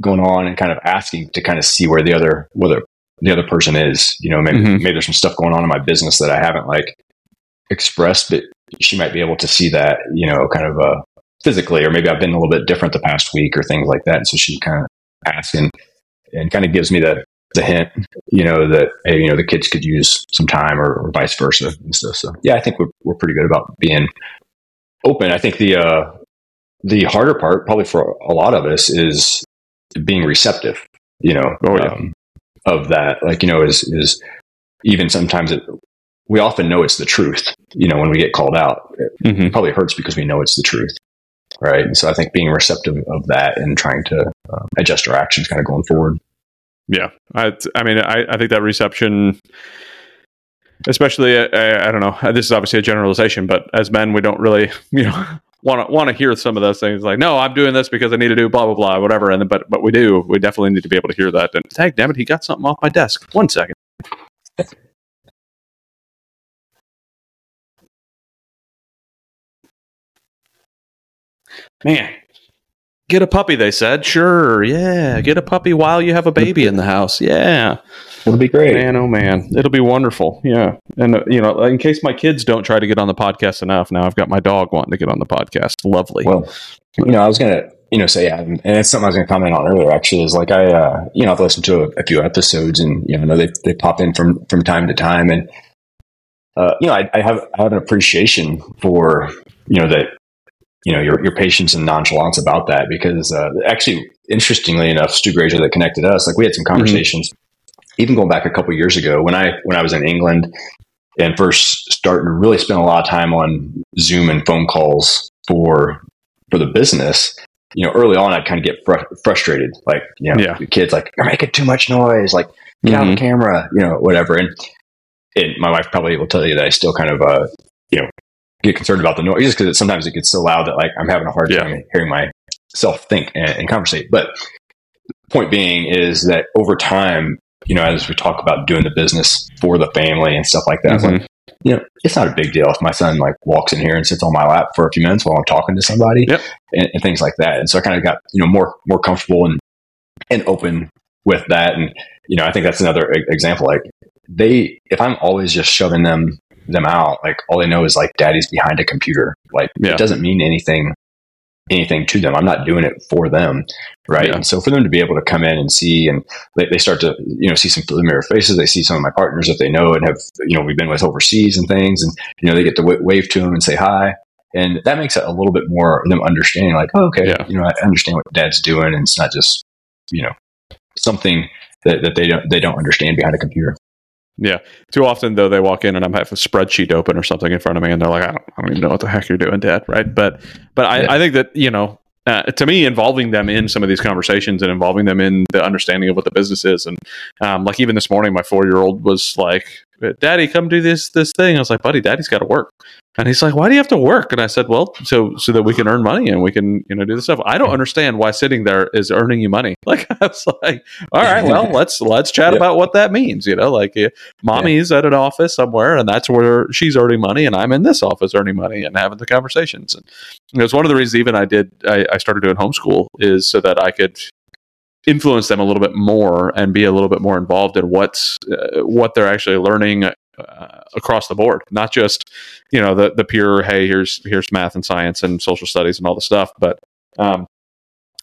going on and kind of asking to kind of see where the other, whether the other person is, you know, maybe, mm-hmm. maybe there's some stuff going on in my business that I haven't like expressed, but she might be able to see that, you know, kind of, uh, physically, or maybe I've been a little bit different the past week or things like that. And so she kind of asks and, and kind of gives me the, the hint, you know, that hey, you know the kids could use some time or, or, vice versa and stuff. So yeah, I think we're we're pretty good about being open. I think the uh, the harder part, probably for a lot of us, is being receptive. You know, Oh, yeah. um, of that. Like you know, is is even sometimes it. We often know it's the truth. You know, when we get called out, it hmm probably hurts because we know it's the truth, right? And so I think being receptive of that and trying to uh, adjust our actions, kind of going forward. Yeah, I, I mean, I, I think that reception, especially, uh, I, I don't know. This is obviously a generalization, but as men, we don't really, you know, want to want to hear some of those things. Like, no, I'm doing this because I need to do blah blah blah, whatever. And but but we do. We definitely need to be able to hear that. And tag, damn it, he got something off my desk. One second. Man, get a puppy. They said, sure, yeah, get a puppy while you have a baby in the house. Yeah, It'll be great. man, oh man, it'll be wonderful. Yeah, and uh, you know, in case my kids don't try to get on the podcast enough, now I've got my dog wanting to get on the podcast. Lovely. Well, you know, I was gonna, you know, say, yeah, and it's something I was gonna comment on earlier. Actually, is like I, uh, you know, I've listened to a, a few episodes, and you know, know they they pop in from from time to time, and uh, you know, I, I have I have an appreciation for you know that you know your your patience and nonchalance about that because uh, actually, interestingly enough, Stu Grazer that connected us, like we had some conversations, even going back a couple years ago when I when I was in England and first started to really spend a lot of time on Zoom and phone calls for for the business, you know, early on I'd kind of get fr- frustrated, like you know, Yeah. the kids like you're making too much noise, like get out the camera, you know, whatever. And and my wife probably will tell you that I still kind of uh you know get concerned about the noise just because sometimes it gets so loud that like I'm having a hard Yeah. time hearing myself think and, and conversate. But point being is that over time, you know, as we talk about doing the business for the family and stuff like that, Mhm. like, you know, it's not a big deal if my son like walks in here and sits on my lap for a few minutes while I'm talking to somebody Yep. and, and things like that. And so I kind of got, you know, more, more comfortable and, and open with that. And, you know, I think that's another example. Like they, if I'm always just shoving them, them out, like all they know is like daddy's behind a computer. Like Yeah. it doesn't mean anything, anything to them. I'm not doing it for them. Right. Yeah. And so for them to be able to come in and see, and they, they start to, you know, see some familiar faces. They see some of my partners that they know and have, you know, we've been with overseas and things. And, you know, they get to w- wave to them and say hi. And that makes it a little bit more them understanding, like, oh, okay, Yeah. you know, I understand what dad's doing. And it's not just, you know, something that, that they don't, they don't understand behind a computer. Too often, though, they walk in and I'm have a spreadsheet open or something in front of me, and they're like, "I don't, I don't even know what the heck you're doing, Dad." Right? But, but I, Yeah. I think that you know, uh, to me, involving them in some of these conversations and involving them in the understanding of what the business is, and um, like even this morning, my four year old was like, "Daddy, come do this this thing." I was like, "Buddy, Daddy's got to work," and he's like, "Why do you have to work?" And I said, "Well, so so that we can earn money and we can you know do this stuff." I don't understand why sitting there is earning you money. Like I was like, "All right, well, let's let's chat Yep. about what that means." You know, like. eh, mommy's at an office somewhere and that's where she's earning money and i'm in this office earning money and having the conversations and you know, it's one of the reasons even i did I, I started doing homeschool is so that i could influence them a little bit more and be a little bit more involved in what's uh, what they're actually learning uh, across the board not just you know the the pure hey here's here's math and science and social studies and all the stuff but um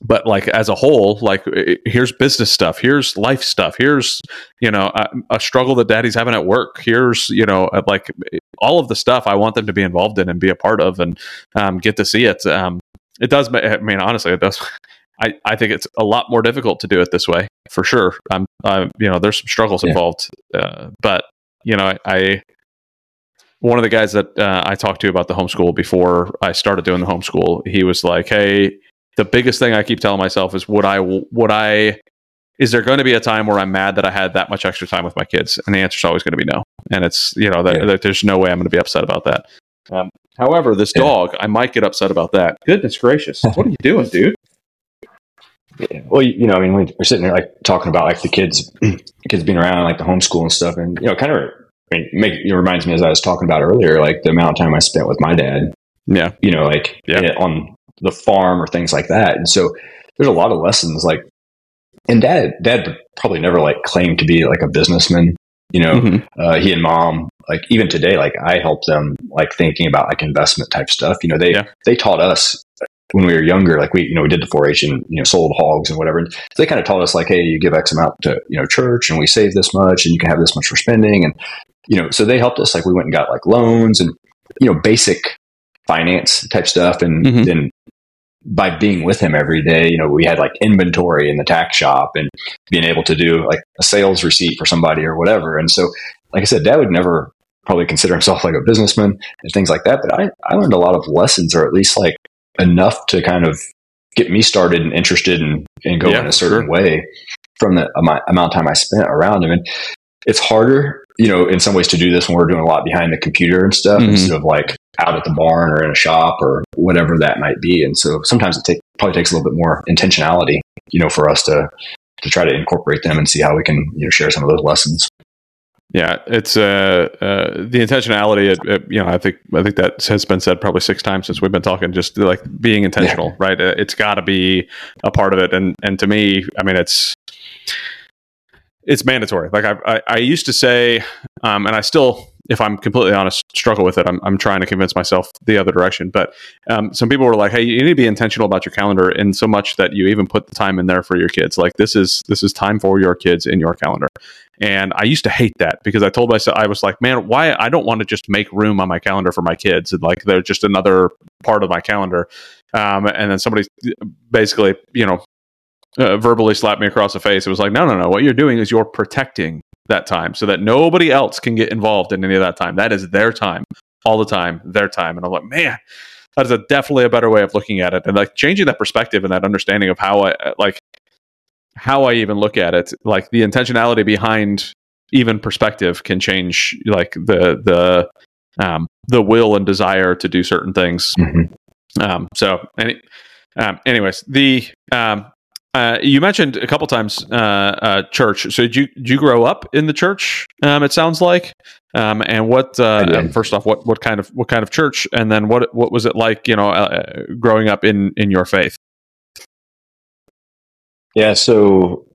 but like as a whole like here's business stuff here's life stuff here's you know a, a struggle that daddy's having at work here's you know uh, like all of the stuff i want them to be involved in and be a part of and um, get to see it um, it does i mean honestly it does I, I think it's a lot more difficult to do it this way for sure i'm uh, you know there's some struggles Yeah. involved uh, but you know I, I one of the guys that uh, I talked to about the homeschool before I started doing the homeschool, he was like, "Hey, the biggest thing I keep telling myself is would I would I is there going to be a time where I'm mad that I had that much extra time with my kids?" And the answer is always going to be no. And it's you know that, Yeah. that there's no way I'm going to be upset about that. Um, however, this Yeah. dog, I might get upset about that. Goodness gracious, what are you doing, dude? Yeah. Well, you, you know, I mean, we're sitting there like talking about like the kids, kids being around, like the homeschool and stuff, and you know, kind of, I mean, make it reminds me as I was talking about earlier, like the amount of time I spent with my dad, Yeah, you know, like Yeah. on the farm or things like that, and so there's a lot of lessons like, and dad, dad probably never like claimed to be like a businessman, you know, Mhm. uh, he and mom, like even today, like I help them like thinking about like investment type stuff. You know, they Yeah. they taught us when we were younger, like we you know we did the 4-H and you know sold hogs and whatever. And so they kind of taught us like, hey, you give X amount to you know church, and we save this much, and you can have this much for spending, and you know, so they helped us. Like we went and got like loans and you know basic finance type stuff. And mm-hmm. then by being with him every day, you know, we had like inventory in the tax shop and being able to do like a sales receipt for somebody or whatever. And so, like I said, dad would never probably consider himself like a businessman and things like that. But I, I learned a lot of lessons or at least like enough to kind of get me started and interested and, and go yeah, in a certain sure. way from the amount, amount of time I spent around him. And it's harder, you know, in some ways to do this when we're doing a lot behind the computer and stuff mm-hmm. instead of like out at the barn or in a shop or whatever that might be. And so sometimes it take, probably takes a little bit more intentionality, you know, for us to to try to incorporate them and see how we can you know share some of those lessons. Yeah, it's uh, uh, the intentionality. It, it, you know, I think I think that has been said probably six times since we've been talking. Just like being intentional, yeah. right? Uh, it's got to be a part of it. And and to me, I mean, it's it's mandatory. Like I, I, I used to say, um, and I still, if I'm completely honest, struggle with it. I'm, I'm trying to convince myself the other direction. But um, some people were like, "Hey, you need to be intentional about your calendar in so much that you even put the time in there for your kids. Like this is this is time for your kids in your calendar." And I used to hate that because I told myself I was like, "Man, why I don't want to just make room on my calendar for my kids and like they're just another part of my calendar." Um, and then somebody basically, you know, uh, verbally slapped me across the face. It was like, no, no, no. What you're doing is you're protecting that time so that nobody else can get involved in any of that time. That is their time, all the time, their time. And I'm like, man, that is a definitely a better way of looking at it. And like changing that perspective and that understanding of how I like how I even look at it, like the intentionality behind even perspective can change like the the um, the will and desire to do certain things. Mm-hmm. Um, so any, um, anyways, the um, uh, you mentioned a couple times uh, uh, church. So did you did you grow up in the church? Um, it sounds like. Um, and what uh, first off, what what kind of what kind of church, and then what what was it like? You know, uh, growing up in in your faith. Yeah, so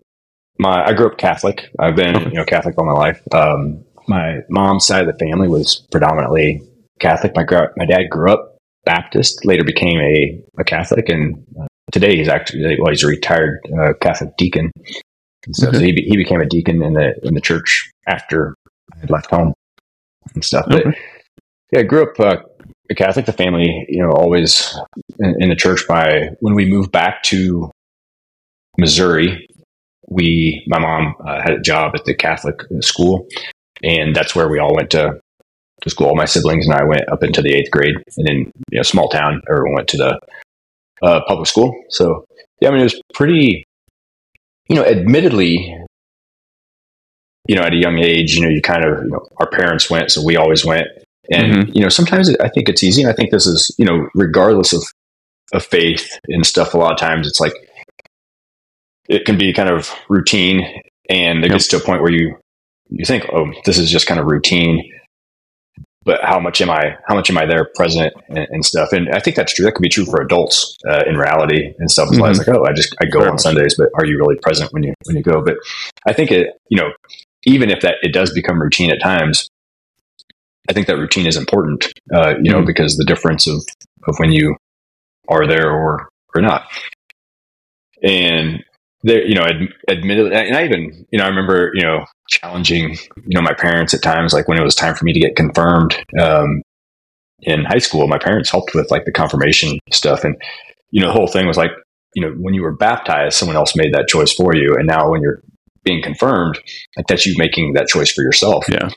my I grew up Catholic. I've been you know Catholic all my life. Um, my mom's side of the family was predominantly Catholic. My my dad grew up Baptist, later became a, a Catholic, and uh, today he's actually well, he's a retired uh, Catholic deacon. So, so, he, he became a deacon in the in the church after I had left home and stuff. Okay. But yeah, I grew up uh, a Catholic. The family, you know, always in, in, the church. By when we moved back to Missouri, we my mom uh, had a job at the Catholic school, and that's where we all went to to school. All my siblings and I went up into the eighth grade, and in you know, small town, everyone went to the uh, public school. So yeah, I mean, it was pretty, you know, admittedly, you know, at a young age, you know, you kind of, you know, our parents went, so we always went. And, mm-hmm. you know, sometimes I think it's easy. And I think this is, you know, regardless of, of faith and stuff, a lot of times it's like, it can be kind of routine and it yep. gets to a point where you, you think, oh, this is just kind of routine but how much am I, how much am I there present and, and stuff? And I think that's true. That could be true for adults uh, in reality and stuff. Mm-hmm. It's like, oh, I just, I go Very on Sundays, but are you really present when you, when you go? But I think it, you know, even if that it does become routine at times, I think that routine is important, uh, you know, mm-hmm. because the difference of, of when you are there or, or not. And there, you know, ad, admittedly, and I even, you know, I remember, you know, challenging, you know, my parents at times, like when it was time for me to get confirmed um, in high school, my parents helped with like the confirmation stuff. And, you know, the whole thing was like, you know, when you were baptized, someone else made that choice for you. And now when you're being confirmed, like that's you making that choice for yourself. Yeah.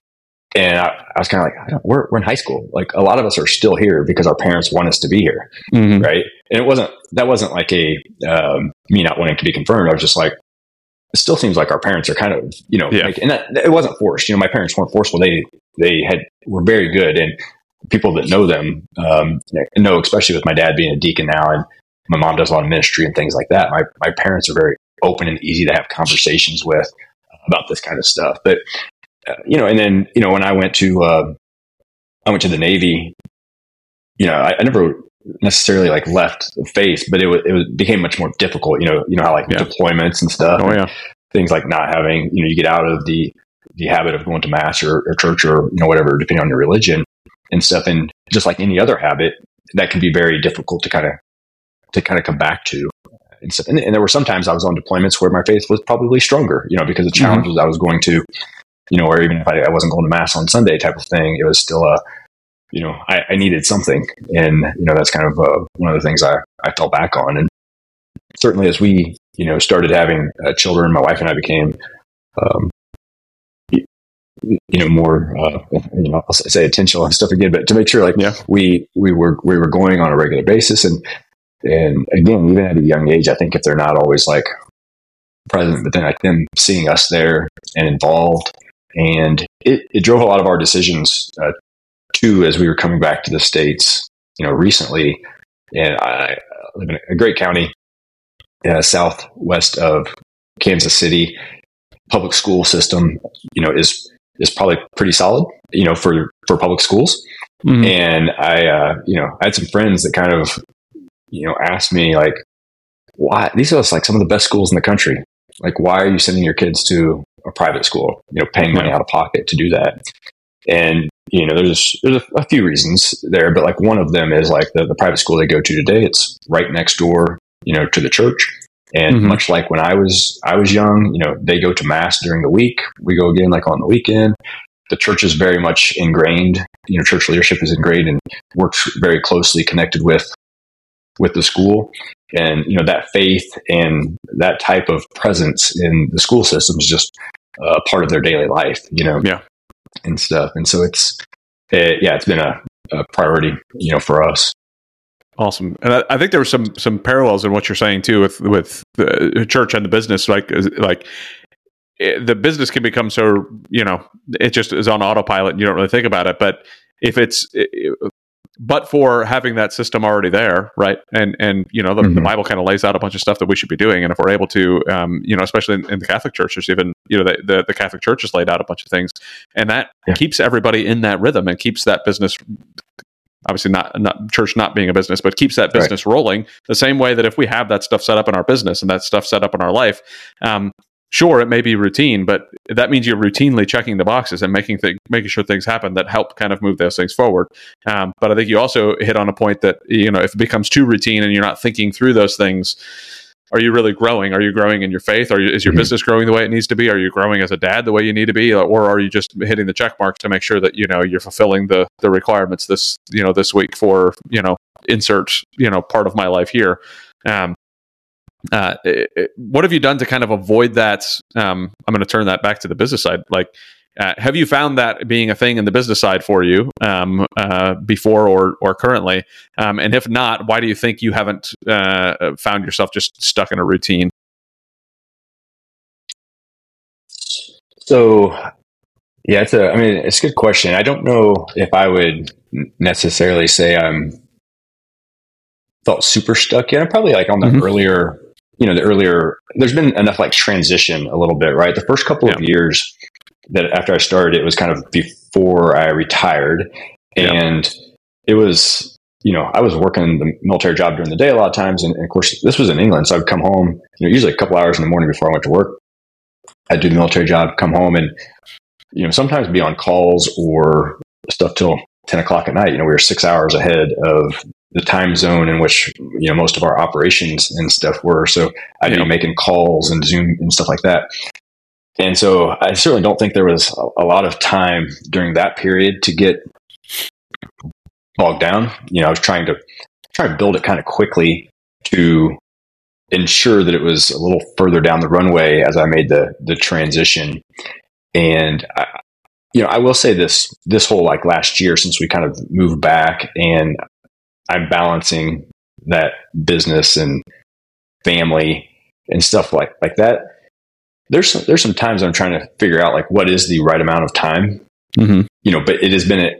And I, I was kind of like, we're, we're in high school. Like a lot of us are still here because our parents want us to be here. Mm-hmm. Right. And it wasn't, that wasn't like a, um, me not wanting to be confirmed. I was just like, it still seems like our parents are kind of, you know, yeah. like, and that, it wasn't forced. You know, my parents weren't forceful. They, they had, were very good. And people that know them, um, know, especially with my dad being a deacon now and my mom does a lot of ministry and things like that. My, my parents are very open and easy to have conversations with about this kind of stuff. But, you know, and then, you know, when I went to, uh, I went to the Navy, you know, I, I never necessarily like left the faith, but it was, it was, became much more difficult. You know, you know how like yeah. deployments and stuff. Oh yeah. Things like not having, you know, you get out of the the habit of going to mass or, or church or you know whatever, depending on your religion and stuff. And just like any other habit, that can be very difficult to kind of to kind of come back to and stuff. And, and, there were sometimes I was on deployments where my faith was probably stronger, you know, because the mm-hmm. challenges mm-hmm. I was going to, you know, or even if I, I, wasn't going to mass on Sunday type of thing, it was still a you know, I, I, needed something. And, you know, that's kind of uh, one of the things I, I fell back on. And certainly as we, you know, started having uh, children, my wife and I became, um, you know, more, uh, you know, I'll say intentional and stuff again, but to make sure like yeah. we, we were, we were going on a regular basis. And, and again, even at a young age, I think if they're not always like present, but then like them seeing us there and involved and it, it drove a lot of our decisions uh, too as we were coming back to the states, you know, recently. And I live in a great county, uh, southwest of Kansas City. Public school system, you know, is is probably pretty solid, you know, for for public schools. Mm-hmm. And I, uh, you know, I had some friends that kind of, you know, asked me like, why these are like some of the best schools in the country. Like, why are you sending your kids to a private school? You know, paying money out of pocket to do that. And you know, there's there's a, few reasons there, but like one of them is like the, the private school they go to today. It's right next door, you know, to the church. And mm-hmm. much like when I was I was young, you know, they go to mass during the week. We go again like on the weekend. The church is very much ingrained. You know, church leadership is ingrained and works very closely connected with with the school. And you know that faith and that type of presence in the school system is just Uh, a part of their daily life. You know, yeah and stuff. And so it's, it, yeah, it's been a, a, priority, you know, for us. Awesome, and I, I, think there were some some parallels in what you're saying too with with the church and the business. Like like it, the business can become so you know it just is on autopilot and you don't really think about it. But if it's eh, but for having that system already there, right? And and you know the, mm-hmm. the Bible kind of lays out a bunch of stuff that we should be doing, and if we're able to, um, you know, especially in, in, the Catholic Church, there's even you know the, the, the Catholic Church has laid out a bunch of things, and that yeah. keeps everybody in that rhythm and keeps that business obviously not, not church not being a business, but keeps that business right. rolling the same way that if we have that stuff set up in our business and that stuff set up in our life, um, sure it may be routine but that means you're routinely checking the boxes and making th- making sure things happen that help kind of move those things forward. Um, but i think you also hit on a point that you know if it becomes too routine and you're not thinking through those things are you really growing? Are you growing in your faith? Are you, is your mm-hmm. business growing the way it needs to be? Are you growing as a dad the way you need to be? Or are you just hitting the check marks to make sure that you know you're fulfilling the the requirements this you know this week for you know insert you know part of my life here? Um, uh, what have you done to kind of avoid that? Um, I'm going to turn that back to the business side. Like, uh, have you found that being a thing in the business side for you um, uh, before or or currently? Um, and if not, why do you think you haven't uh, found yourself just stuck in a routine? So, yeah, it's a. I mean, it's a good question. I don't know if I would necessarily say I'm felt super stuck yet. I'm probably like on the mm-hmm. earlier you know, the earlier, there's been enough like transition a little bit, right? The first couple yeah. of years that after I started, it was kind of before I retired. And yeah. it was, you know, I was working the military job during the day a lot of times. And, and, of course, this was in England. So I'd come home, you know, usually a couple hours in the morning before I went to work. I'd do the military job, come home and, you know, sometimes be on calls or stuff till 10 o'clock at night. You know, we were six hours ahead of the time zone in which you know most of our operations and stuff were. So I'd yeah. be making calls and Zoom and stuff like that. And so I certainly don't think there was a, lot of time during that period to get bogged down. You know, I was trying to try to build it kind of quickly to ensure that it was a little further down the runway as I made the the transition. And I, you know, I will say this this whole like last year since we kind of moved back and I'm balancing that business and family and stuff like like that. There's some, there's some times I'm trying to figure out like what is the right amount of time, mm-hmm. you know. But it has been a,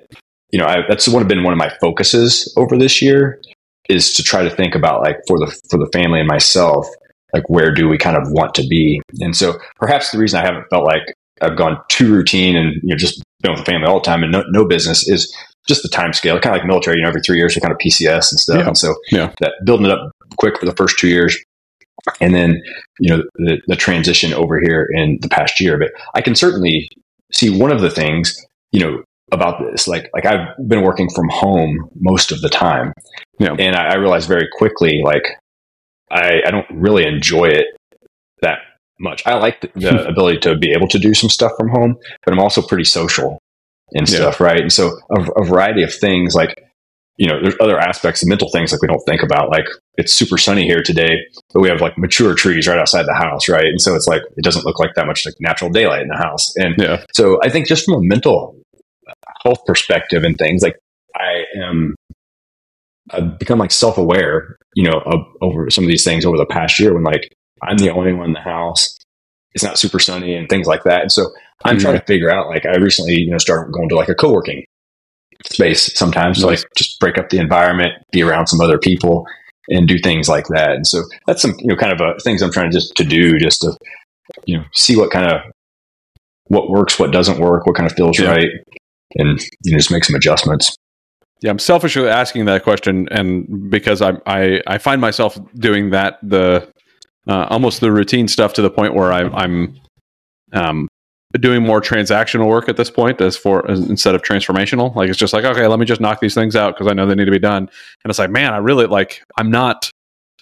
you know I, that's one been one of my focuses over this year is to try to think about like for the for the family and myself like where do we kind of want to be and so perhaps the reason i haven't felt like i've gone too routine and you know just been with the family all the time and no, no business is just the time scale, kind of like military, you know, every three years we kind of PCS and stuff. Yeah. And so yeah. that building it up quick for the first two years. And then, you know, the, the transition over here in the past year. But I can certainly see one of the things, you know, about this. Like, like I've been working from home most of the time. Yeah. And I, I realized very quickly, like, I, I don't really enjoy it that much. I like the, the ability to be able to do some stuff from home, but I'm also pretty social. And Yeah. stuff, right? And so a, a variety of things like, you know, there's other aspects of mental things like we don't think about. Like it's super sunny here today, but we have like mature trees right outside the house, right? And so it's like it doesn't look like that much like natural daylight in the house. And Yeah. so I think just from a mental uh, health perspective and things, like I am, I've become like self aware, you know, of, over some of these things over the past year when like I'm the only one in the house. It's not super sunny and things like that. And so I'm Mhm. trying to figure out, like, I recently, you know, started going to like a co working space sometimes to Nice. like just break up the environment, be around some other people and do things like that. And so that's some, you know, kind of uh things I'm trying to just to do just to, you know, see what kind of, what works, what doesn't work, what kind of feels Yeah. right. And, you know, just make some adjustments. Yeah, I'm selfishly asking that question, and because I I, I find myself doing that the uh, almost the routine stuff to the point where I, I'm um, doing more transactional work at this point as for as, instead of transformational. Like it's just like okay, let me just knock these things out because I know they need to be done. And it's like, man, I really like I'm not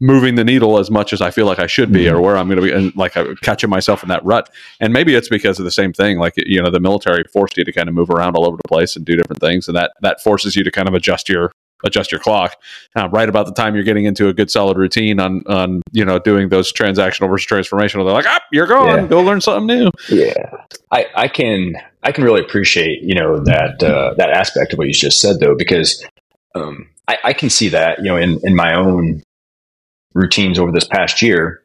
moving the needle as much as I feel like I should be, or mm-hmm. where I'm going to be, and like I'm catching myself in that rut. And maybe it's because of the same thing. Like you know, the military forced you to kind of move around all over the place and do different things, and that that forces you to kind of adjust your adjust your clock uh, right about the time you're getting into a good solid routine on on you know doing those transactional versus transformational. They're like, ah, you're going, Yeah. go learn something new. Yeah, I, I can I can really appreciate you know that uh, that aspect of what you just said though because um, I, I can see that you know in in my own routines over this past year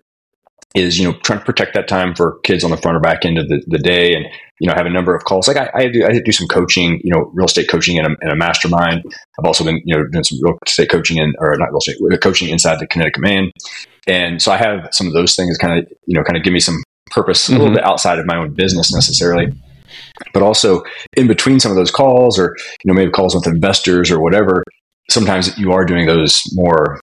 is you know trying to protect that time for kids on the front or back end of the, the day and you know have a number of calls. Like I, I do I do some coaching you know real estate coaching in a, in a mastermind. I've also been you know doing some real estate coaching in or not real estate coaching inside the Kinetic Command and so I have some of those things kind of you know kind of give me some purpose a little Mhm. bit outside of my own business necessarily. But also in between some of those calls or you know maybe calls with investors or whatever sometimes you are doing those more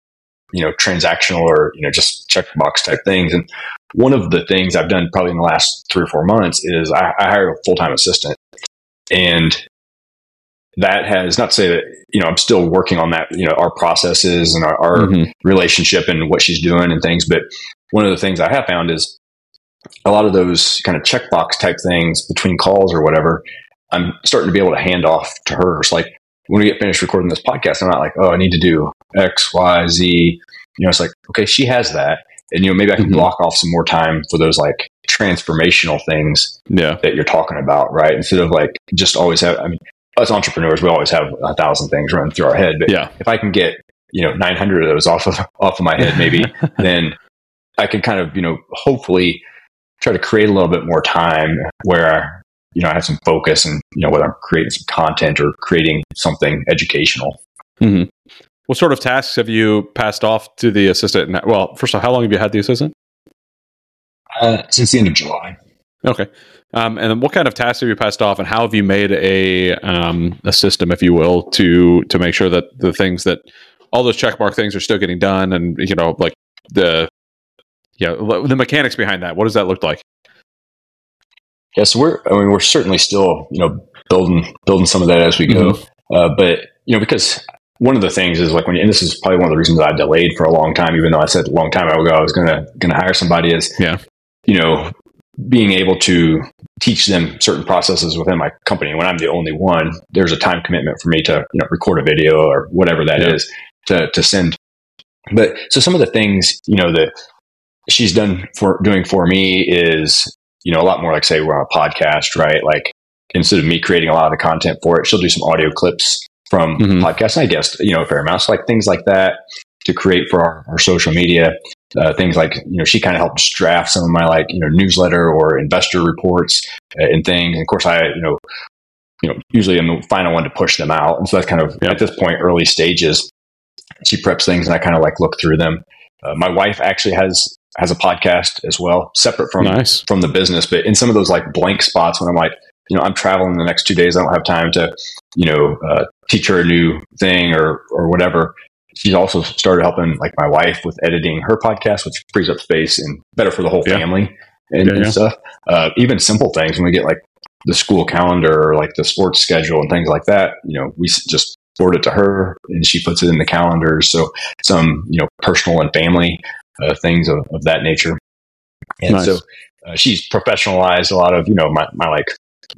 you know transactional or you know just checkbox type things. And one of the things i've done probably in the last three or four months is i, I hire a full-time assistant and that has not to say that you know i'm still working on that you know our processes and our, our Mhm. relationship and what she's doing and things. But one of the things I have found is a lot of those kind of checkbox type things between calls or whatever, I'm starting to be able to hand off to her. It's like when we get finished recording this podcast, I'm not like, oh, I need to do X, Y, Z. You know, it's like, okay, she has that. And, you know, maybe I can Mhm. block off some more time for those like transformational things Yeah, that you're talking about, right? Instead of like just always have, I mean, us entrepreneurs, we always have a thousand things running through our head. But yeah, if I can get you know 900 of those off of off of my head, maybe then I can kind of you know hopefully try to create a little bit more time where you know I have some focus and you know whether I'm creating some content or creating something educational. hmm What sort of tasks have you passed off to the assistant? Well, first of all, how long have you had the assistant? Uh, since the end of July. Okay. Um, and then what kind of tasks have you passed off, and how have you made a um, a system, if you will, to to make sure that the things that all those checkmark things are still getting done, and you know, like the yeah, the mechanics behind that. What does that look like? Yeah, so we're I mean we're certainly still you know building building some of that as we go, uh, but you know because one of the things is like when and this is probably one of the reasons I delayed for a long time, even though I said a long time ago I was gonna gonna hire somebody is Yeah. you know being able to teach them certain processes within my company when I'm the only one, there's a time commitment for me to you know record a video or whatever that is Yeah. to to send. But so some of the things you know that she's done for doing for me is you know a lot more like say we're on a podcast, right? Like instead of me creating a lot of the content for it, she'll do some audio clips from Mhm. podcasts. I guess you know a fair amount, so like things like that to create for our, our social media. Uh, things like you know she kind of helped draft some of my like you know newsletter or investor reports uh, and things. And of course, I you know you know usually I'm the final one to push them out, and so that's kind of Yeah. at this point early stages. She preps things, and I kind of like look through them. Uh, my wife actually has has a podcast as well, separate from nice. from the business. But in some of those like blank spots when I'm like, you know, I'm traveling the next two days, I don't have time to, you know, uh, teach her a new thing or or whatever. She's also started helping like my wife with editing her podcast, which frees up space and better for the whole Yeah. family and, Yeah, and yeah. stuff. Uh, even simple things when we get like the school calendar or like the sports schedule and things like that, you know, we just forward it to her and she puts it in the calendars. So some, you know, personal and family uh, things of, of that nature. And Nice. so uh, she's professionalized a lot of, you know, my, my like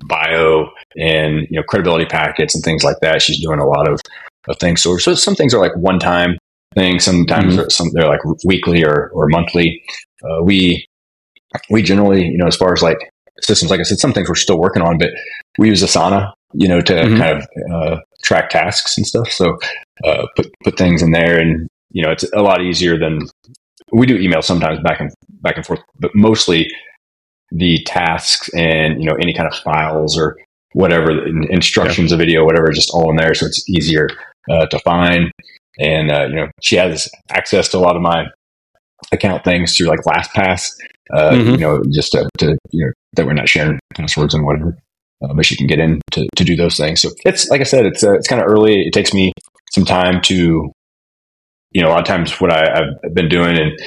bio and you know credibility packets and things like that. She's doing a lot of, of things. So, so some things are like one time things. Sometimes mm-hmm. they're, some they're like weekly or or monthly. Uh, we we generally you know as far as like systems, like I said, some things we're still working on, but we use Asana you know to mm-hmm. kind of uh, track tasks and stuff. So uh, put put things in there, and you know it's a lot easier than we do email sometimes back and back and forth, but mostly the tasks and you know any kind of files or whatever instructions, yeah. a video, whatever, just all in there, so it's easier uh, to find. And uh, you know, she has access to a lot of my account things through like LastPass. Uh, mm-hmm. You know, just to, to, you know that we're not sharing passwords and whatever. Uh, but she can get in to, to do those things. So it's like I said, it's uh, it's kind of early. It takes me some time to, you know, a lot of times what I, have been doing and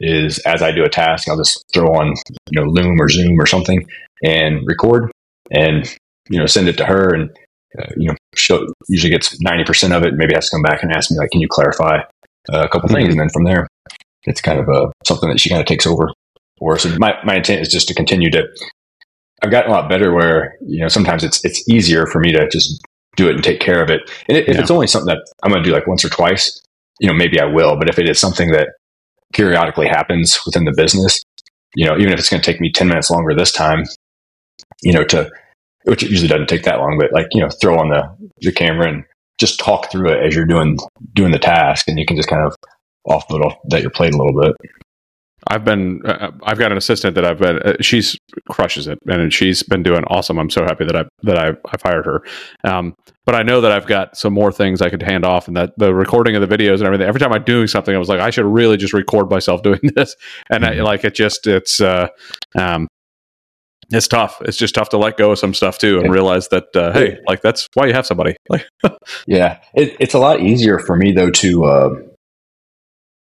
is as I do a task, I'll just throw on you know Loom or Zoom or something and record and you know send it to her and uh, you know she usually gets ninety percent of it. Maybe has to come back and ask me like, can you clarify uh, a couple mm-hmm. things, and then from there, it's kind of a uh, something that she kind of takes over. Or so my my intent is just to continue to. I've gotten a lot better where you know sometimes it's it's easier for me to just do it and take care of it. And if yeah. it's only something that I'm going to do like once or twice, you know, maybe I will. But if it is something that periodically happens within the business, you know, even if it's going to take me 10 minutes longer this time, you know, to, which it usually doesn't take that long, but like, you know, throw on the, the camera and just talk through it as you're doing, doing the task. And you can just kind of offload off that your plate a little bit. I've been, uh, I've got an assistant that I've been, uh, she's crushes it and she's been doing awesome. I'm so happy that I, that I, I've hired her. Um, but I know that I've got some more things I could hand off and that the recording of the videos and everything, every time I'm doing something, I was like, I should really just record myself doing this. And mm-hmm. I, like, it just, it's, uh, um, it's tough. It's just tough to let go of some stuff too, and realize that uh, hey, like that's why you have somebody. Like, yeah, it, it's a lot easier for me though to uh,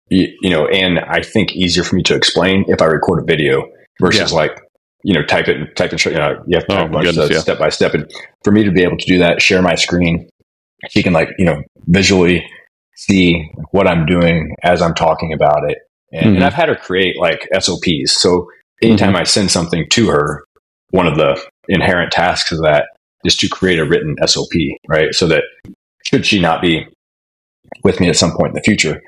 you, you, know, and I think easier for me to explain if I record a video versus yeah. like, you know, type it, type it, you know, you have to oh, goodness, yeah. step by step. And for me to be able to do that, share my screen, she can like, you know, visually see what I'm doing as I'm talking about it. And, mm-hmm. and I've had her create like SOPs. So anytime mm-hmm. I send something to her, one of the inherent tasks of that is to create a written SOP, right? So that should she not be with me at some point in the future,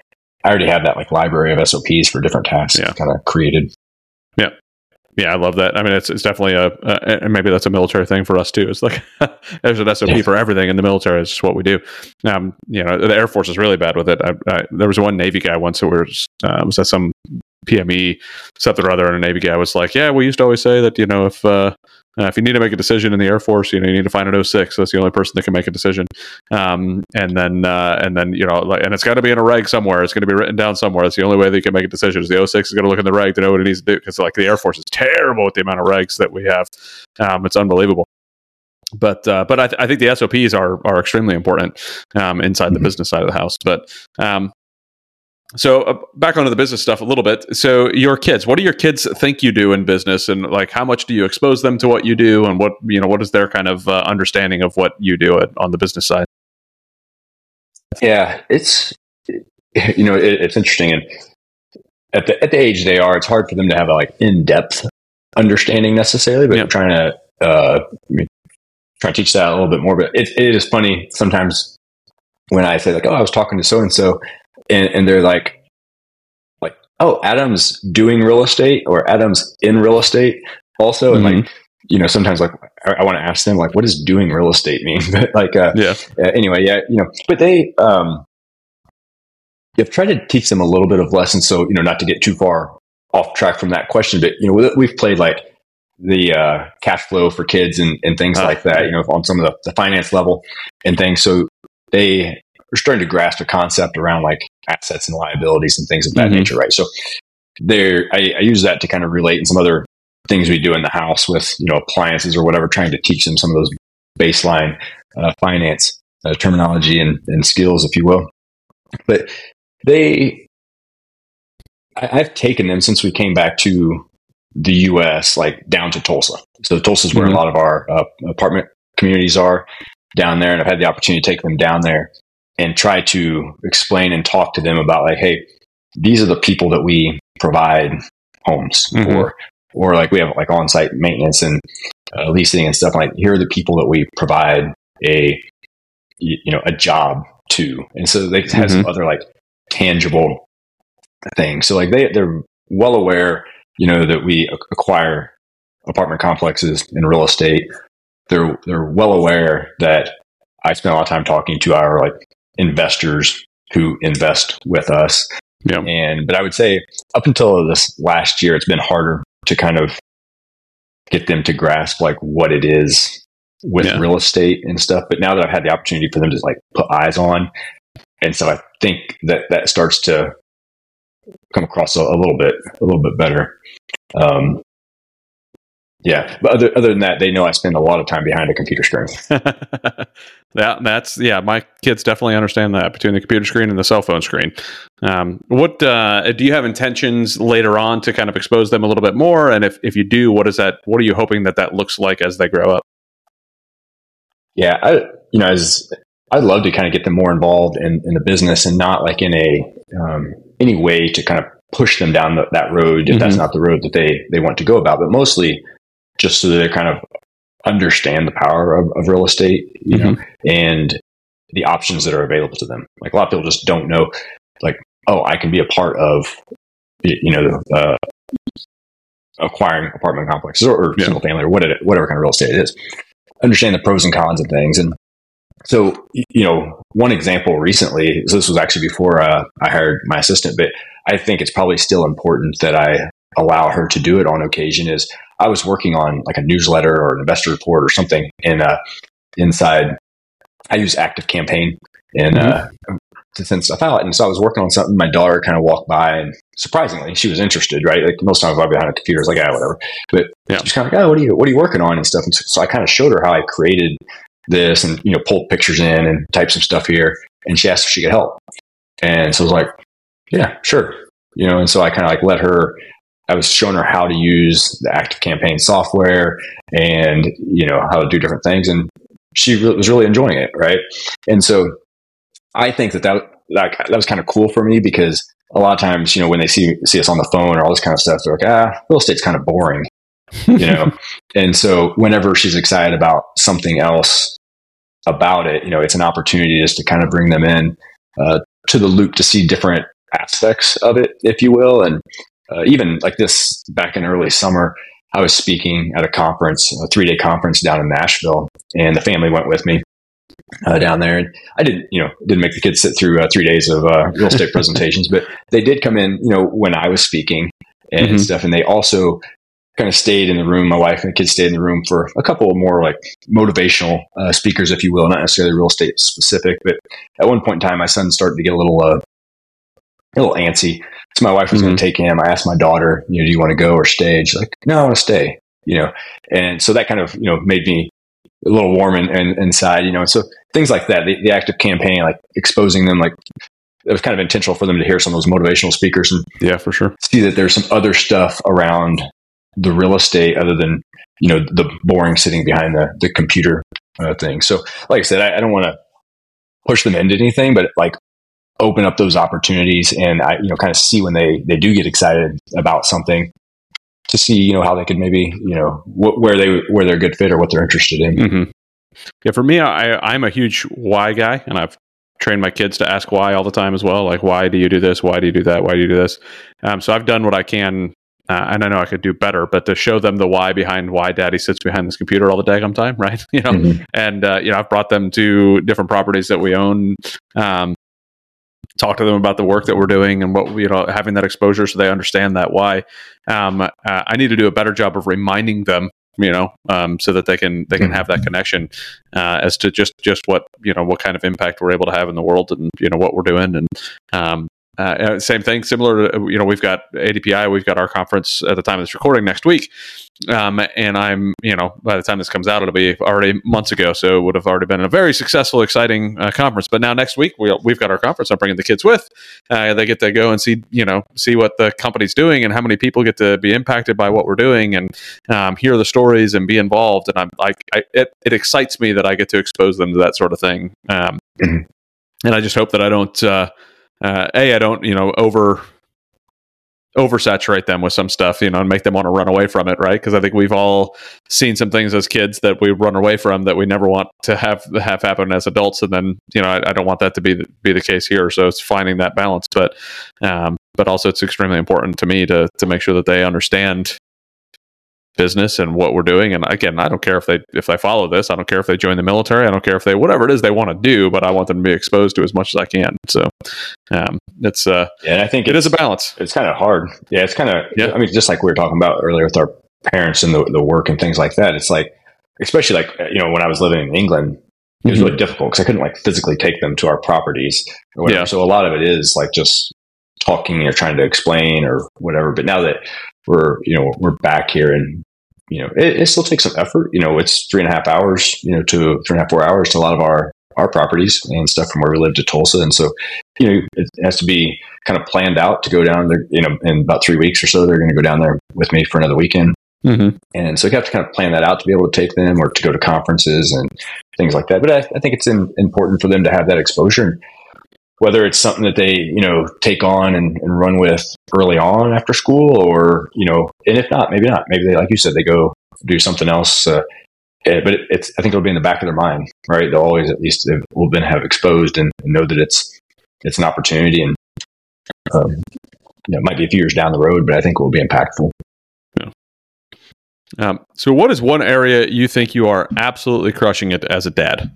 I already have that like library of SOPs for different tasks yeah. kind of created. Yeah. Yeah, I love that. I mean, it's it's definitely a, a and maybe that's a military thing for us too. It's like there's an SOP yeah. for everything in the military. It's just what we do. Um, you know, the Air Force is really bad with it. I, I, there was one Navy guy once who was uh, was at some PME something or other, and a Navy guy was like, "Yeah, we used to always say that you know if uh, uh, if you need to make a decision in the Air Force, you know you need to find an 06. That's the only person that can make a decision. Um, and then uh, and then you know like, and it's got to be in a reg somewhere. It's going to be written down somewhere. That's the only way they can make a decision. Is the 06 is going to look in the reg to know what it needs to do because like the Air Force is terrible with the amount of regs that we have. Um, it's unbelievable but uh, but I, th- I, think the SOPs are are extremely important um, inside the mm-hmm. business side of the house. But um, so uh, back onto the business stuff a little bit. So your kids what do your kids think you do in business? And like how much do you expose them to what you do? And what you know what is their kind of uh, understanding of what you do at, on the business side? Yeah it's you know it, it's interesting. And at the at the age they are it's hard for them to have a like in-depth understanding necessarily but yeah. i'm trying to uh try to teach that a little bit more. But it, it is funny sometimes when i say like oh i was talking to so and so and, and they're like, like, oh, Adam's doing real estate or Adam's in real estate also, mm-hmm. and like, you know, sometimes like I, I want to ask them like, what does doing real estate mean? but like, uh, yeah. Uh, anyway, yeah, you know, but they, um, you've tried to teach them a little bit of lessons, so you know, not to get too far off track from that question, but you know, we've played like the uh, cash flow for kids and, and things uh, like that, you know, on some of the, the finance level and things. So they are starting to grasp a concept around like assets and liabilities and things of that mm-hmm. nature, right? So there, I, I use that to kind of relate in some other things we do in the house with you know appliances or whatever, trying to teach them some of those baseline uh, finance uh, terminology and, and skills, if you will. But they, I, I've taken them since we came back to the U.S. like down to Tulsa. So Tulsa is where mm-hmm. a lot of our uh, apartment communities are down there, and I've had the opportunity to take them down there and try to explain and talk to them about like, hey, these are the people that we provide homes mm-hmm. for, or like we have like on-site maintenance and uh, leasing and stuff. Like here are the people that we provide a you know a job to, and so they have mm-hmm. some other like tangible things. So like they they're well aware, you know, that we acquire apartment complexes in real estate. They're they're well aware that I spend a lot of time talking to our like investors who invest with us. Yeah. And but I would say up until this last year, it's been harder to kind of get them to grasp like what it is with yeah. real estate and stuff. But now that I've had the opportunity for them to like put eyes on, and so I think that that starts to come across a, a little bit, a little bit better. Um, yeah, but other other than that, they know I spend a lot of time behind a computer screen. that that's yeah, my kids definitely understand that between the computer screen and the cell phone screen. Um, what uh, do you have intentions later on to kind of expose them a little bit more? And if if you do, what is that? What are you hoping that that looks like as they grow up? Yeah, I you know as I'd love to kind of get them more involved in, in the business and not like in a um, any way to kind of push them down the, that road if mm-hmm. that's not the road that they they want to go about, but mostly just so they kind of understand the power of, of real estate, you mm-hmm. know, and the options that are available to them. Like a lot of people just don't know, like, oh, I can be a part of, you know, uh, acquiring apartment complexes or, or yeah. single family or whatever, whatever kind of real estate it is. Understand the pros and cons of things. And so, you know, one example recently, so this was actually before uh, I hired my assistant, but I think it's probably still important that I allow her to do it on occasion is I was working on like a newsletter or an investor report or something in uh, inside. I use Active Campaign and mm-hmm. uh, to send stuff out, and so I was working on something. My daughter kind of walked by, and surprisingly, she was interested. Right, like most times I'm behind a computer, it's like ah, whatever. But yeah. she's kind of like, oh, what are you, what are you working on and stuff. And so, so I kind of showed her how I created this, and you know, pulled pictures in and typed some stuff here. And she asked if she could help, and so I was like, yeah, sure, you know. And so I kind of like let her I was showing her how to use the Active Campaign software and you know how to do different things, and she re- was really enjoying it, right? And so I think that that that, that was kind of cool for me because a lot of times, you know, when they see see us on the phone or all this kind of stuff, they're like, ah, real estate's kind of boring, you know. and so whenever she's excited about something else about it, you know, it's an opportunity just to kind of bring them in uh, to the loop to see different aspects of it, if you will, and uh, even like this back in early summer, I was speaking at a conference, a three day conference down in Nashville, and the family went with me uh, down there. And I didn't, you know, didn't make the kids sit through uh, three days of uh, real estate presentations, but they did come in, you know, when I was speaking and mm-hmm. stuff. And they also kind of stayed in the room. My wife and the kids stayed in the room for a couple more like motivational uh, speakers, if you will, not necessarily real estate specific. But at one point in time, my son started to get a little, uh, a little antsy so my wife was mm-hmm. going to take him. I asked my daughter, you know, do you want to go or stay? And she's like, no, I want to stay, you know. And so that kind of, you know, made me a little warm in, in, inside, you know. And so things like that, the, the active campaign, like exposing them, like it was kind of intentional for them to hear some of those motivational speakers and yeah, for sure, see that there's some other stuff around the real estate other than you know the boring sitting behind the the computer uh, thing. So, like I said, I, I don't want to push them into anything, but like open up those opportunities and I, you know, kind of see when they, they do get excited about something to see, you know, how they could maybe, you know, wh- where they, where they're a good fit or what they're interested in. Mm-hmm. Yeah. For me, I, I'm a huge why guy and I've trained my kids to ask why all the time as well. Like, why do you do this? Why do you do that? Why do you do this? Um, so I've done what I can uh, and I know I could do better, but to show them the why behind why Daddy sits behind this computer all the daggum time, right? You know, mm-hmm. and uh, you know, I've brought them to different properties that we own, um, talk to them about the work that we're doing and what you know having that exposure so they understand that why. Um, uh, i need to do a better job of reminding them you know um, so that they can they can have that connection uh, as to just just what you know what kind of impact we're able to have in the world and you know what we're doing and um, uh, uh, same thing, similar to, you know, we've got ADPI, we've got our conference at the time of this recording next week. Um, and I'm, you know, by the time this comes out, it'll be already months ago. So it would have already been a very successful, exciting uh, conference. But now next week, we, we've got our conference. I'm bringing the kids with. Uh, they get to go and see, you know, see what the company's doing and how many people get to be impacted by what we're doing and um, hear the stories and be involved. And I'm like, I, it, it excites me that I get to expose them to that sort of thing. Um, mm-hmm. And I just hope that I don't, uh, uh, a I don't you know over oversaturate them with some stuff, you know, and make them want to run away from it, right? Because I think we've all seen some things as kids that we run away from that we never want to have have happen as adults, and then you know, I, I don't want that to be the, be the case here. So it's finding that balance, but um, but also it's extremely important to me to to make sure that they understand business and what we're doing. And again, I don't care if they if they follow this. I don't care if they join the military. I don't care if they whatever it is they want to do. But I want them to be exposed to as much as I can. So um, it's uh, yeah, and I think it is a balance. It's kind of hard. Yeah, it's kind of. Yeah. I mean, just like we were talking about earlier with our parents and the the work and things like that. It's like, especially like you know when I was living in England. It was mm-hmm. really difficult because I couldn't like physically take them to our properties or whatever. Yeah. So a lot of it is like just talking or trying to explain or whatever. But now that we're you know we're back here and you know, it, it, still takes some effort. You know, it's three and a half hours, you know, to three and a half, four hours to a lot of our, our properties and stuff from where we live to Tulsa. And so, you know, it has to be kind of planned out to go down there, you know, in about three weeks or so, they're going to go down there with me for another weekend. Mm-hmm. And so you have to kind of plan that out to be able to take them or to go to conferences and things like that. But I, I think it's in, important for them to have that exposure whether it's something that they you know take on and, and, run with early on after school or you know and if not maybe not. Maybe they like you said they go do something else uh, eh, but it, it's i think it'll be in the back of their mind right? They'll always at least will been have exposed and, and, know that it's it's an opportunity and um, you know, it might be a few years down the road but i think it will be impactful. Yeah. Um, so what is one area you think you are absolutely crushing it as a dad?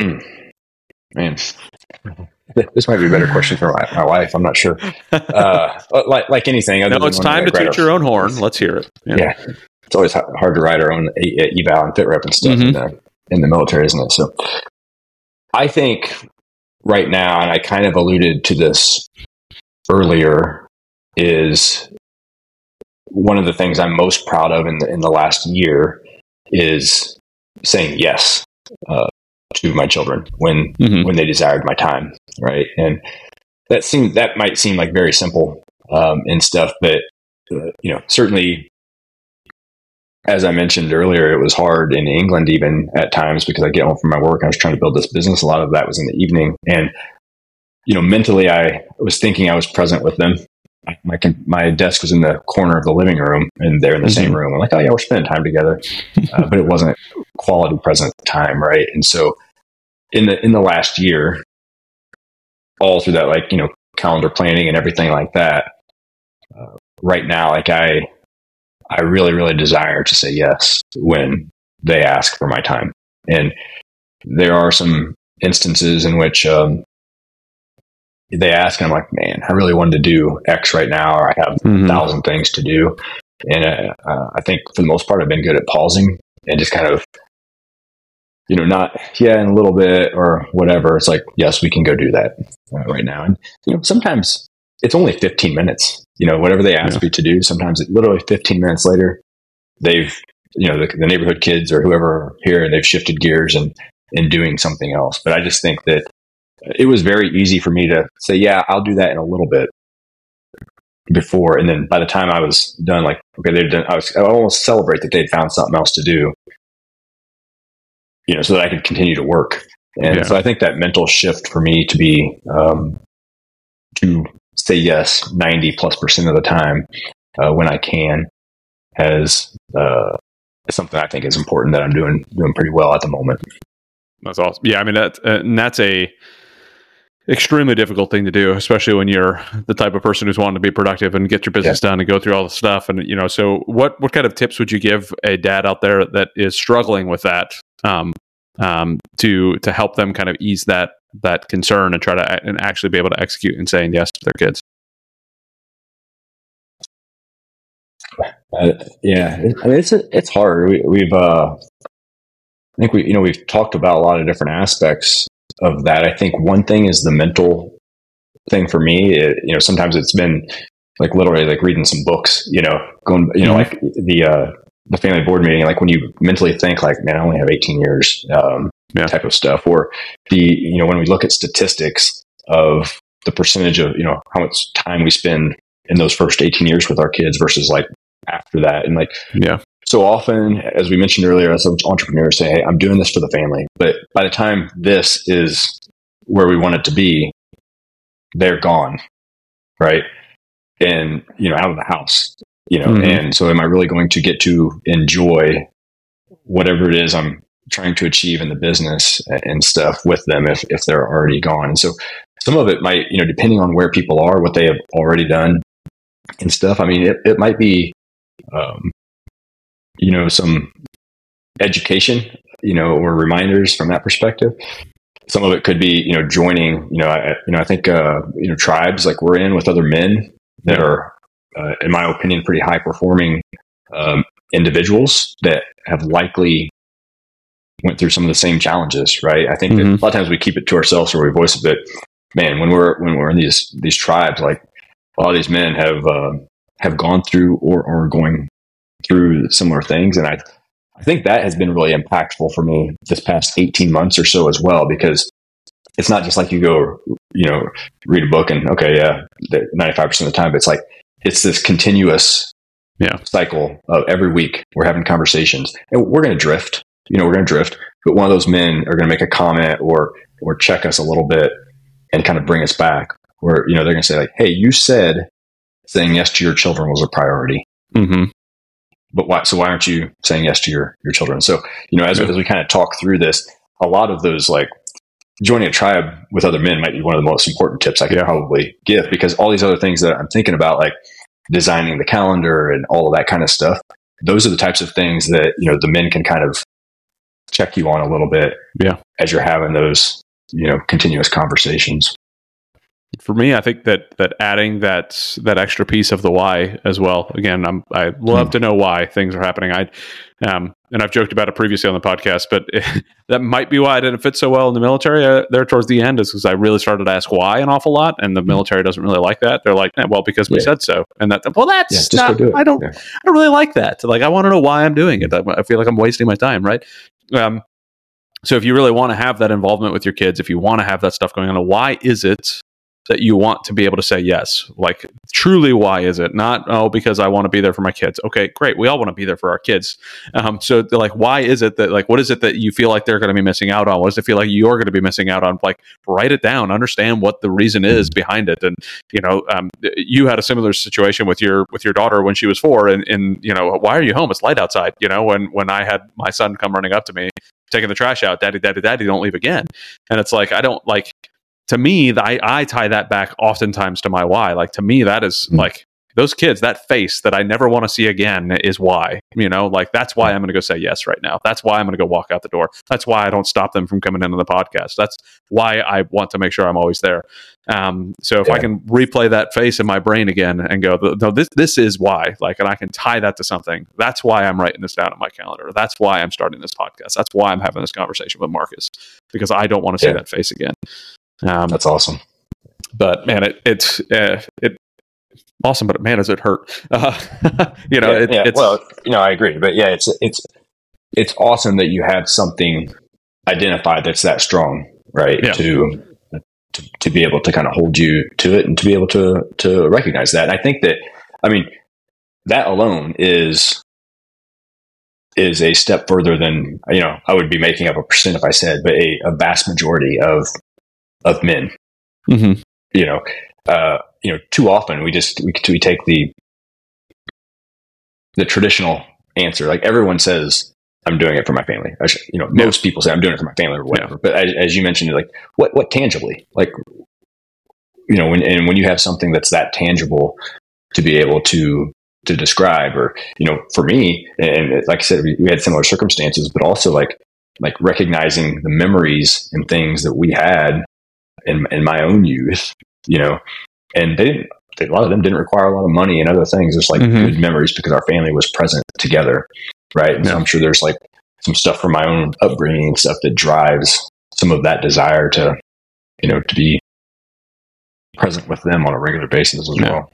Mm man, this might be a better question for my, my wife. I'm not sure. Uh, like like anything, no, it's time to teach your own horn. Let's hear it. Yeah. yeah. it's always hard to write our own eval and fit rep and stuff mm-hmm. in, the, in the military, isn't it? So, I think right now, and I kind of alluded to this earlier, is one of the things I'm most proud of in the, in the last year is saying yes uh, to my children when mm-hmm. when they desired my time, right? And that seemed that might seem like very simple um, and stuff, but uh, you know, certainly, as I mentioned earlier, it was hard in England even at times because I get home from my work. I was trying to build this business. A lot of that was in the evening, and you know, mentally, I was thinking I was present with them. My my desk was in the corner of the living room, and they're in the mm-hmm. same room. I'm like, oh yeah, we're spending time together, uh, but it wasn't quality present time, right? And so, in the in the last year, all through that like you know calendar planning and everything like that. Uh, right now, like I, I really really desire to say yes when they ask for my time, and there are some instances in which um, they ask, and I'm like, man, I really wanted to do X right now, or I have mm-hmm. a thousand things to do. And uh, uh, I think for the most part, I've been good at pausing and just kind of you know, not yeah, in a little bit or whatever. It's like yes, we can go do that uh, right now. And you know, sometimes it's only 15 minutes. You know, whatever they ask yeah. you to do. Sometimes it, literally 15 minutes later, they've you know the, the neighborhood kids or whoever are here and they've shifted gears and and doing something else. But I just think that it was very easy for me to say, yeah, I'll do that in a little bit before. And then by the time I was done, like, okay, they've done, I was, I almost celebrate that they'd found something else to do you know, so that I could continue to work. And yeah. so I think that mental shift for me to be, um, to say yes 90 plus percent of the time uh, when I can has, uh, something I think is important that I'm doing, doing pretty well at the moment. That's awesome. Yeah. I mean, that, uh, and that's a, extremely difficult thing to do, especially when you're the type of person who's wanting to be productive and get your business yeah. done and go through all the stuff. And you know, so what what kind of tips would you give a dad out there that is struggling with that um, um, to to help them kind of ease that that concern and try to and actually be able to execute and saying yes to their kids. Uh, yeah, I mean it's it's hard. We, have uh, I think we you know we've talked about a lot of different aspects of that. I think one thing is the mental thing for me. It, you know, sometimes it's been like literally like reading some books. You know, going you know mm-hmm. like the uh, the family board meeting, like when you mentally think like, man, I only have 18 years, um, yeah. type of stuff, or the, you know, when we look at statistics of the percentage of, you know, how much time we spend in those first 18 years with our kids versus like after that. And like, yeah. So often, as we mentioned earlier, as entrepreneurs say, Hey, I'm doing this for the family. But by the time this is where we want it to be, they're gone right? And you know, out of the house, you know, Mhm. and so am I really going to get to enjoy whatever it is I'm trying to achieve in the business and stuff with them if if they're already gone? And so some of it might, you know, depending on where people are, what they have already done and stuff. I mean, it, it might be, um, you know, some education, you know, or reminders from that perspective. Some of it could be, you know, joining, you know, I, you know, I think, uh, you know, tribes like we're in with other men that are, uh, in my opinion, pretty high performing um, individuals that have likely went through some of the same challenges, right? I think that Mhm. a lot of times we keep it to ourselves or we voice a bit. Man, when we're when we're in these these tribes, like a lot of these men have uh, have gone through or are going through similar things, and I I think that has been really impactful for me this past eighteen months or so as well because it's not just like you go you know read a book and okay yeah ninety five percent of the time, but it's like it's this continuous Yeah. cycle of every week we're having conversations and we're going to drift you know we're going to drift but one of those men are going to make a comment or or check us a little bit and kind of bring us back where you know they're going to say like hey you said saying yes to your children was a priority hmm but why so why aren't you saying yes to your your children so you know as, Yeah. as we kind of talk through this a lot of those like joining a tribe with other men might be one of the most important tips i could Yeah. probably give because all these other things that i'm thinking about like designing the calendar and all of that kind of stuff those are the types of things that you know the men can kind of check you on a little bit Yeah. as you're having those you know continuous conversations for me, I think that that adding that that extra piece of the why as well. Again, I'm I love to know why things are happening. I um and I've joked about it previously on the podcast, but that might be why I didn't fit so well in the military uh, there towards the end is because I really started to ask why an awful lot, and the military doesn't really like that. They're like, eh, well, because we Yeah. said so, and that well, that's yeah not. do I don't. Yeah. I don't really like that. Like, I want to know why I'm doing it. I, I feel like I'm wasting my time, right? Um, so if you really want to have that involvement with your kids, if you want to have that stuff going on, why is it that you want to be able to say yes? Like, truly, why is it? Not, oh, because I want to be there for my kids. Okay, great. We all want to be there for our kids. Um, so, like, why is it that, like, what is it that you feel like they're going to be missing out on? What does it feel like you're going to be missing out on? Like, write it down, understand what the reason is behind it. And, you know, um, you had a similar situation with your with your daughter when she was four, and, and you know, why are you home? It's light outside. You know, when when I had my son come running up to me, taking the trash out, daddy, daddy, daddy, don't leave again. And it's like I don't like. To me, I I tie that back oftentimes to my why. Like to me, that is Mm. like those kids, that face that I never want to see again is why. You know, like that's why I'm going to go say yes right now. That's why I'm going to go walk out the door. That's why I don't stop them from coming into the podcast. That's why I want to make sure I'm always there. Um, so if I can replay that face in my brain again and go, no, this this is why, like, and I can tie that to something. That's why I'm writing this down on my calendar. That's why I'm starting this podcast. That's why I'm having this conversation with Marcus because I don't want to see Yeah. that face again. Um, that's awesome but man, it it's uh, it awesome, but man, does it hurt? Uh, you know, yeah, it, yeah. it's well, you know, I agree, but yeah, it's it's it's awesome that you have something identified that's that strong, right? Yeah. To, to to be able to kind of hold you to it and to be able to to recognize that. And I think that, I mean, that alone is is a step further than you know. I would be making up a percent if I said, but a, a vast majority of of men Mhm. you know, uh, you know, too often we just we, we take the the traditional answer. Like everyone says, I'm doing it for my family. I should- you know, Yeah. most people say I'm doing it for my family or whatever. But as, as you mentioned, like what what tangibly, like you know, when and when you have something that's that tangible to be able to to describe, or you know, for me, and like I said, we, we had similar circumstances, but also like like recognizing the memories and things that we had in in my own youth, you know, and they didn't. A lot of them didn't require a lot of money and other things. Just like Mhm. good memories because our family was present together, right? And so I'm sure there's like some stuff from my own upbringing and stuff that drives some of that desire to, you know, to be present with them on a regular basis as Yeah. well.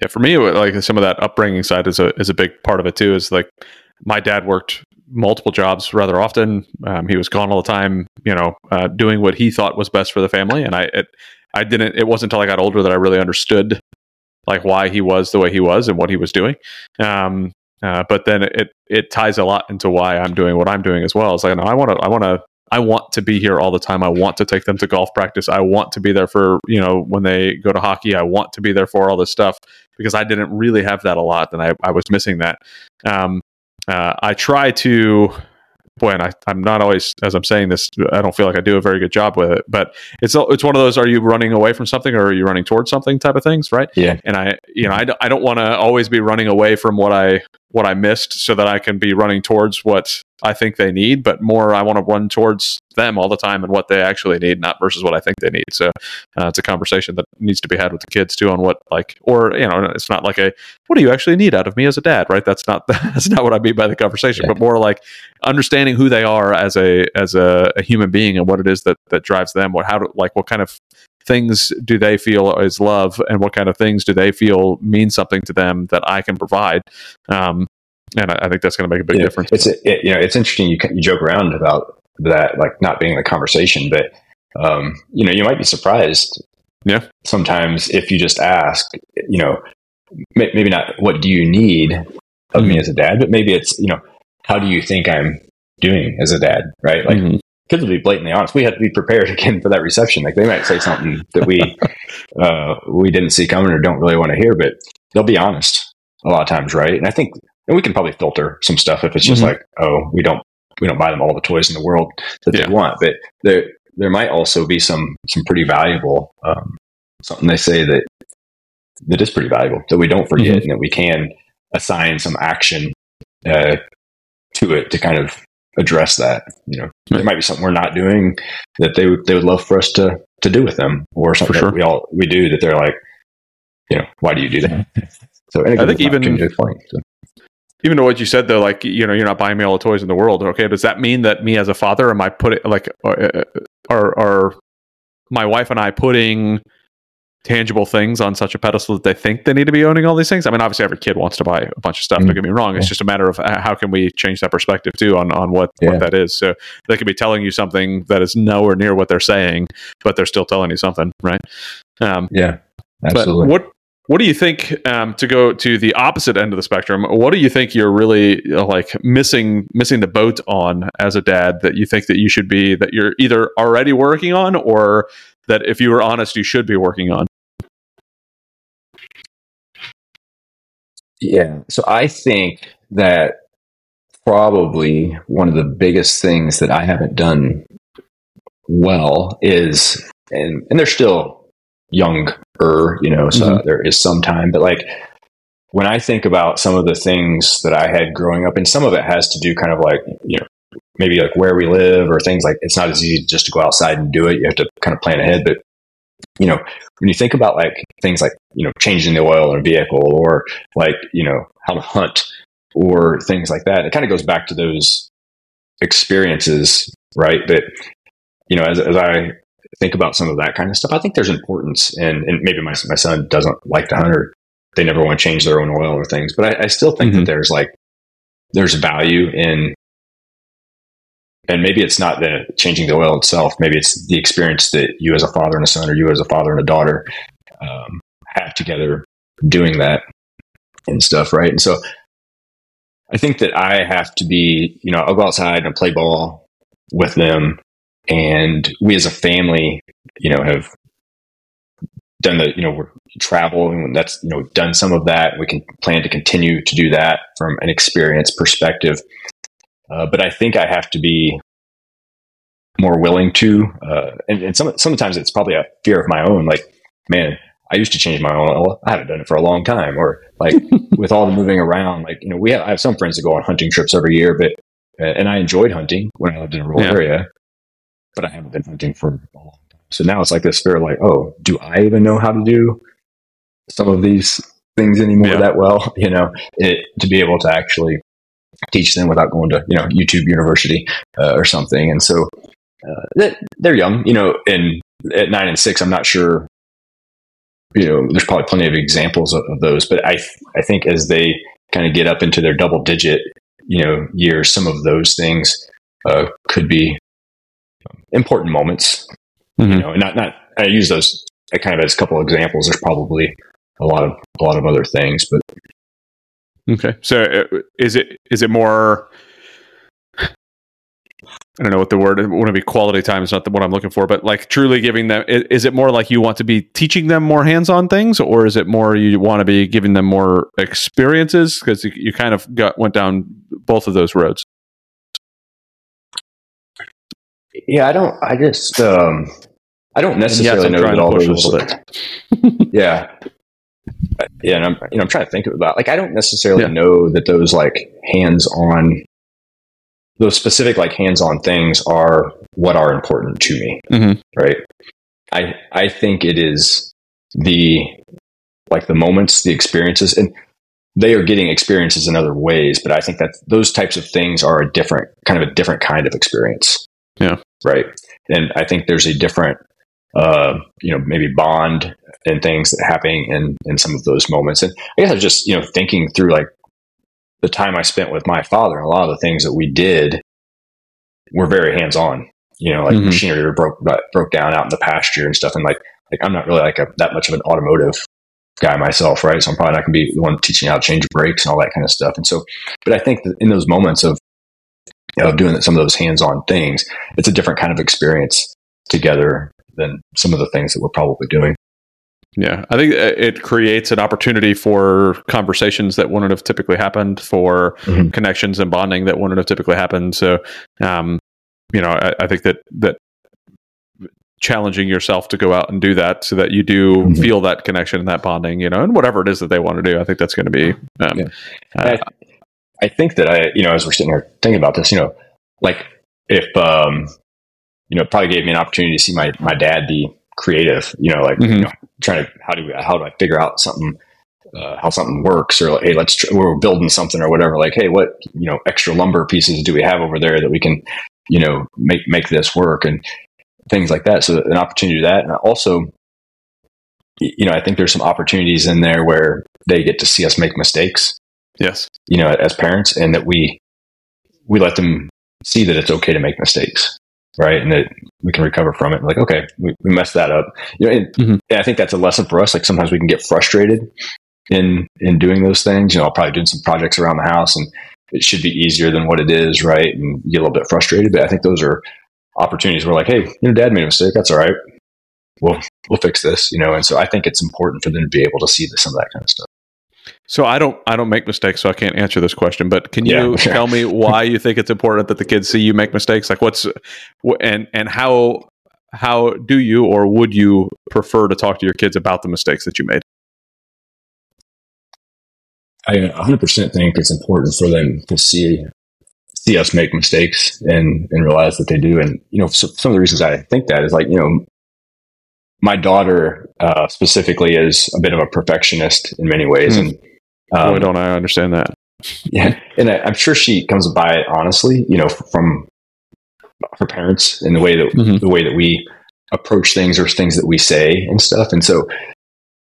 yeah. For me, like some of that upbringing side is a is a big part of it too. Is like my dad worked multiple jobs rather often. Um, he was gone all the time, you know, uh, doing what he thought was best for the family. And I, it, I didn't. It wasn't until I got older that I really understood like why he was the way he was and what he was doing. Um, uh, but then it it ties a lot into why I'm doing what I'm doing as well. It's like no, I want to I want to I want to be here all the time. I want to take them to golf practice. I want to be there for, you know, when they go to hockey. I want to be there for all this stuff because I didn't really have that a lot and I, I was missing that. Um, uh, I try to boy, and I, I'm not always, as I'm saying this, I don't feel like I do a very good job with it. But it's it's one of those: are you running away from something, or are you running towards something? Type of things, right? Yeah. And I, you know, I, I don't want to always be running away from what I what I missed, so that I can be running towards what I think they need, but more I want to run towards them all the time and what they actually need, not versus what I think they need. So uh, it's a conversation that needs to be had with the kids too on what like, or you know, it's not like a what do you actually need out of me as a dad, right? That's not that's not what I mean by the conversation, yeah. but more like understanding who they are as a as a, a, human being and what it is that that drives them. What how do like what kind of things do they feel is love and what kind of things do they feel mean something to them that I can provide um, and I, I think that's going to make a big difference. It's it, you know it's interesting. You you joke around about that, like not being the conversation, but um, you know you might be surprised. Yeah. Sometimes if you just ask, you know, may, maybe not what do you need of mm-hmm. me as a dad, but maybe it's you know how do you think I'm doing as a dad, right? Like. Mm-hmm will be blatantly honest. We had to be prepared again for that reception. Like they might say something that we uh, we didn't see coming or don't really want to hear, but they'll be honest a lot of times, right? And I think and we can probably filter some stuff if it's just mm-hmm. like, oh, we don't we don't buy them all the toys in the world that yeah. they want. But there there might also be some some pretty valuable um, something they say that that is pretty valuable that we don't forget mm-hmm. and that we can assign some action uh, to it to kind of address that. You know, right. there might be something we're not doing that they would they would love for us to to do with them, or something sure. we all we do that they're like, you know, why do you do that? So I think even point, so even to what you said though, like you know, you're not buying me all the toys in the world. Okay, does that mean that me as a father, am I putting like uh, uh, are are my wife and I putting tangible things on such a pedestal that they think they need to be owning all these things? I mean, obviously, every kid wants to buy a bunch of stuff. Mm-hmm. Don't get me wrong. It's just a matter of uh, how can we change that perspective too on on what yeah. what that is. So they could be telling you something that is nowhere near what they're saying, but they're still telling you something, right? Um, yeah. Absolutely. But what what do you think um, to go to the opposite end of the spectrum? What do you think you're really like missing missing the boat on as a dad that you think that you should be that you're either already working on or that if you were honest you should be working on? Yeah, so I think that probably one of the biggest things that I haven't done well is and and they're still young er, you know, so mm-hmm. there is some time. But like when I think about some of the things that I had growing up, and some of it has to do kind of like, you know, maybe like where we live or things like it's not as easy just to go outside and do it. You have to kind of plan ahead. But, you know, when you think about like things like, you know, changing the oil in a vehicle or like, you know, how to hunt or things like that, it kind of goes back to those experiences, right? That, you know, as, as I think about some of that kind of stuff. I think there's importance, and and maybe my my son doesn't like to hunt, or they never want to change their own oil or things. But I, I still think mm-hmm. that there's like there's value in, and maybe it's not the changing the oil itself. Maybe it's the experience that you as a father and a son, or you as a father and a daughter, um, have together doing that and stuff, right? And so I think that I have to be, you know, I'll go outside and play ball with them and we as a family, you know, have done the, you know, we're traveling and that's, you know, done some of that. We can plan to continue to do that from an experience perspective. Uh, but I think I have to be more willing to, uh, and, and some, sometimes it's probably a fear of my own, like, man, I used to change my oil. I haven't done it for a long time. Or like with all the moving around, like, you know, we have, I have some friends that go on hunting trips every year, but, uh, and I enjoyed hunting when I lived in a rural yeah. area but I haven't been hunting for a long time. So now it's like this fear like, oh, do I even know how to do some of these things anymore yeah. that well? You know, it, to be able to actually teach them without going to, you know, YouTube University uh, or something. And so uh, they're young, you know, and at nine and six, I'm not sure, you know, there's probably plenty of examples of, of those, but I, I think as they kind of get up into their double digit, you know, years, some of those things uh, could be important moments. Mm-hmm. You know, and not not I use those kind of as a couple of examples. There's probably a lot of a lot of other things, but okay. So uh, is it is it more? I don't know what the word it want to be quality time is not the, what I'm looking for, but like truly giving them is, it more like you want to be teaching them more hands-on things or is it more you want to be giving them more experiences because you, you, kind of got went down both of those roads. Yeah, I don't I just um I don't necessarily know that all those Yeah. Yeah, and I'm you know I'm trying to think about like I don't necessarily yeah. know that those like hands-on those specific like hands-on things are what are important to me mm-hmm. right i i think it is the like the moments the experiences and they are getting experiences in other ways but i think that those types of things are a different kind of a different kind of experience yeah right and i think there's a different uh you know maybe bond and things that happening in in some of those moments and i guess i was just you know thinking through like the time I spent with my father, a lot of the things that we did were very hands on. You know, like mm-hmm. machinery broke broke down out in the pasture and stuff. And like, like I'm not really like a, that much of an automotive guy myself, right? So I'm probably not going to be the one teaching how to change brakes and all that kind of stuff. And so, but I think that in those moments of you know, doing some of those hands on things, it's a different kind of experience together than some of the things that we're probably doing. Yeah, I think it creates an opportunity for conversations that wouldn't have typically happened, for mm-hmm. connections and bonding that wouldn't have typically happened. So, um, you know, I, I, think that that challenging yourself to go out and do that, so that you do mm-hmm. feel that connection and that bonding, you know, and whatever it is that they want to do, I think that's going to be. Um, yeah. uh, I, I think that I, you know, as we're sitting here thinking about this, you know, like if, um, you know, it probably gave me an opportunity to see my my dad be creative, you know, like mm-hmm. you know, trying to how do we, how do I figure out something uh, how something works or like, hey let's tr- we're building something or whatever. Like hey what you know extra lumber pieces do we have over there that we can you know make make this work and things like that. So an opportunity to that. And also you know I think there's some opportunities in there where they get to see us make mistakes. Yes. You know as parents and that we we let them see that it's okay to make mistakes right? And that we can recover from it. Like, okay, we, we messed that up. You know, and, mm-hmm. and I think that's a lesson for us. Like sometimes we can get frustrated in in doing those things. You know, I'll probably doing some projects around the house and it should be easier than what it is, right? And get a little bit frustrated. But I think those are opportunities where like, hey, you know, dad made a mistake. That's all right. We'll we'll fix this, you know. And so I think it's important for them to be able to see some of that kind of stuff. So I don't I don't make mistakes, so I can't answer this question. But can you yeah. tell me why you think it's important that the kids see you make mistakes? Like what's and and how how do you or would you prefer to talk to your kids about the mistakes that you made? I 100% think it's important for them to see see us make mistakes and and realize that they do. And you know, so, some of the reasons I think that is like you know my daughter uh, specifically is a bit of a perfectionist in many ways, mm. and um, Boy, don't I understand that? Yeah, and I, am sure she comes by it honestly, you know, from her parents in the way that mm-hmm. the way that we approach things or things that we say and stuff, and so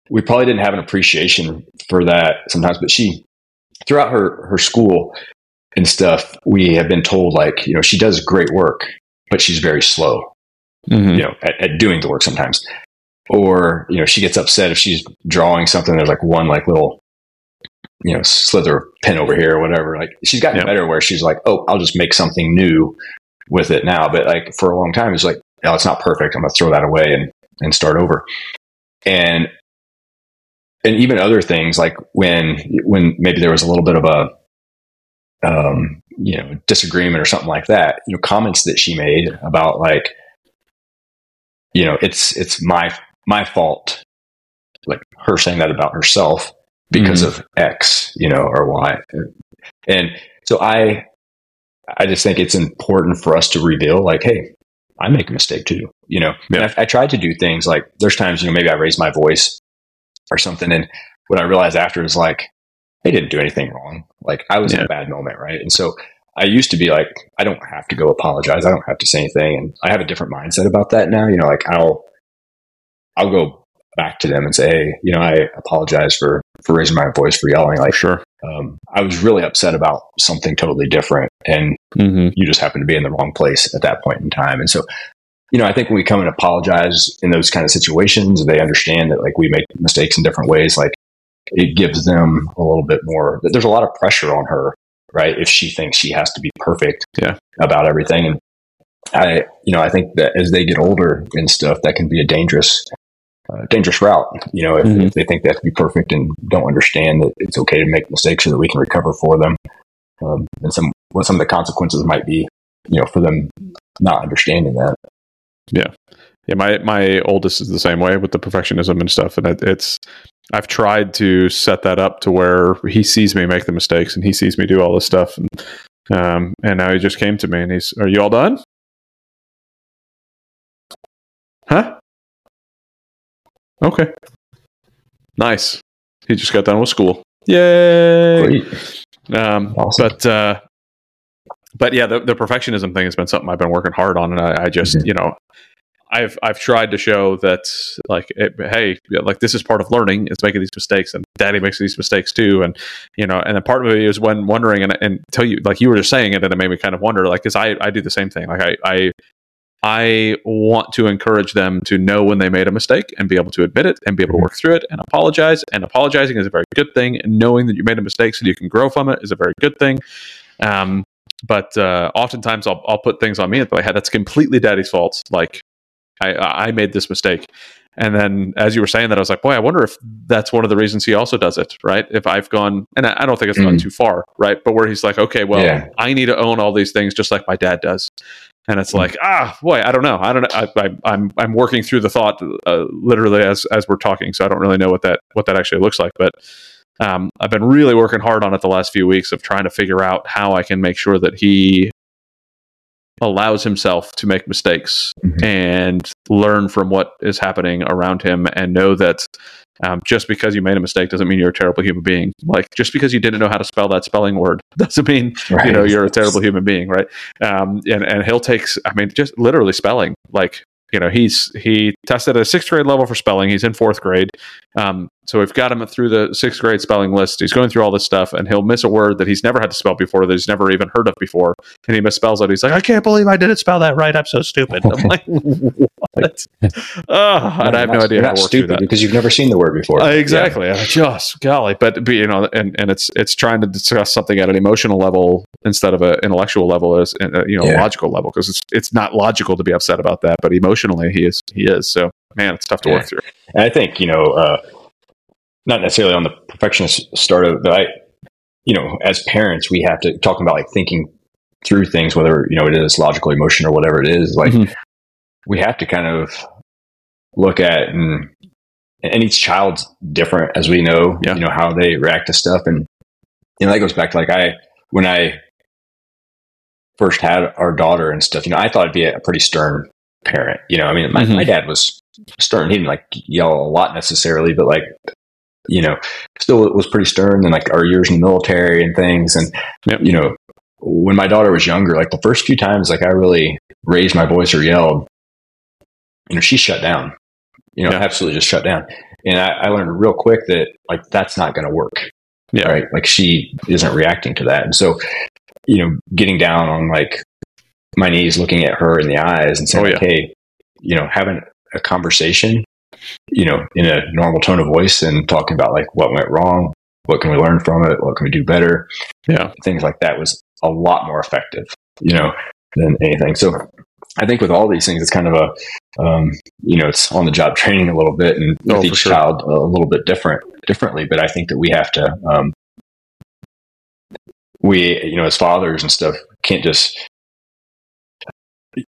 we probably didn't have an appreciation for that sometimes. But she, throughout her her school and stuff, we have been told like, you know, she does great work, but she's very slow, mm-hmm. you know, at, at doing the work sometimes or you know she gets upset if she's drawing something there's like one like little you know slither pin over here or whatever like she's gotten yep. better where she's like oh i'll just make something new with it now but like for a long time it's like oh it's not perfect i'm gonna throw that away and and start over and and even other things like when when maybe there was a little bit of a um you know disagreement or something like that you know comments that she made about like you know it's it's my my fault. Like her saying that about herself because mm-hmm. of X, you know, or Y. And so I, I just think it's important for us to reveal, like, hey, I make a mistake too, you know. Yeah. I, I tried to do things like there's times, you know, maybe I raise my voice or something, and what I realized after is like, I didn't do anything wrong. Like I was yeah. in a bad moment, right? And so I used to be like, I don't have to go apologize. I don't have to say anything, and I have a different mindset about that now. You know, like I'll I'll go back to them and say, hey, you know, I apologize for for raising my voice for yelling. Like, sure, um, I was really upset about something totally different, and mm-hmm. you just happened to be in the wrong place at that point in time. And so, you know, I think when we come and apologize in those kind of situations, they understand that like we make mistakes in different ways. Like, it gives them a little bit more. There's a lot of pressure on her, right? If she thinks she has to be perfect, yeah. about everything, and I, you know, I think that as they get older and stuff, that can be a dangerous, uh, dangerous route. You know, if, mm-hmm. if, they think that to be perfect and don't understand that it's okay to make mistakes so that we can recover for them, um, and some what some of the consequences might be, you know, for them not understanding that. Yeah, yeah. My my oldest is the same way with the perfectionism and stuff, and it, it's I've tried to set that up to where he sees me make the mistakes and he sees me do all this stuff, and um, and now he just came to me and he's, "Are you all done?" Huh? Okay. Nice. He just got done with school. Yay! Um, awesome. But uh, but yeah, the, the perfectionism thing has been something I've been working hard on, and I, I just mm-hmm. you know I've I've tried to show that like it, hey like this is part of learning is making these mistakes and daddy makes these mistakes too and you know and then part of me is when wondering and and tell you like you were just saying it and it made me kind of wonder like because I I do the same thing like I I I want to encourage them to know when they made a mistake and be able to admit it and be able to mm-hmm. work through it and apologize and apologizing is a very good thing and knowing that you made a mistake so you can grow from it is a very good thing um but uh, oftentimes I'll, I'll put things on me I had that's completely daddy's fault. Like I, I made this mistake. And then as you were saying that, I was like, boy, I wonder if that's one of the reasons he also does it, right? If I've gone, and I don't think it's mm. gone too far, right? But where he's like, okay, well, yeah. I need to own all these things just like my dad does. And it's like, ah, boy, I don't know. I don't know. I, am I'm, I'm working through the thought uh, literally as, as we're talking. So I don't really know what that, what that actually looks like. But um, I've been really working hard on it the last few weeks of trying to figure out how I can make sure that he allows himself to make mistakes mm-hmm. and learn from what is happening around him and know that um, just because you made a mistake doesn't mean you're a terrible human being. Like just because you didn't know how to spell that spelling word doesn't mean right. you know you're a terrible human being, right? Um, and and he'll take, I mean, just literally spelling. Like you know, he's he tested at a sixth grade level for spelling. He's in fourth grade. Um, so we've got him through the sixth grade spelling list. He's going through all this stuff, and he'll miss a word that he's never had to spell before, that he's never even heard of before, and he misspells it. He's like, "I can't believe I didn't spell that right. I'm so stupid." I'm like, "What?" oh, and I have no idea work through that because you've never seen the word before. Uh, exactly. Yeah. Just golly, but, but you know, and and it's it's trying to discuss something at an emotional level instead of an intellectual level, as uh, you know, yeah. logical level, because it's it's not logical to be upset about that, but emotionally, he is he is. So man, it's tough to yeah. work through. And I think you know. Uh, not necessarily on the perfectionist start of, but I, you know, as parents, we have to talk about like thinking through things, whether you know it is logical, emotion, or whatever it is. Like mm-hmm. we have to kind of look at and and each child's different, as we know. Yeah. You know how they react to stuff, and you know that goes back to like I when I first had our daughter and stuff. You know, I thought I'd be a pretty stern parent. You know, I mean, my, mm-hmm. my dad was stern. He didn't like yell a lot necessarily, but like you know, still it was pretty stern and like our years in the military and things. And, yep. you know, when my daughter was younger, like the first few times, like I really raised my voice or yelled, you know, she shut down, you know, yeah. absolutely just shut down. And I, I learned real quick that like, that's not going to work. Yeah. Right. Like she isn't reacting to that. And so, you know, getting down on like my knees, looking at her in the eyes and saying, oh, yeah. hey, you know, having a conversation you know, in a normal tone of voice and talking about like what went wrong, what can we learn from it, what can we do better, yeah, things like that was a lot more effective, you know, than anything. So I think with all these things, it's kind of a, um, you know, it's on the job training a little bit, and with oh, each sure. child a little bit different, differently. But I think that we have to, um, we, you know, as fathers and stuff, can't just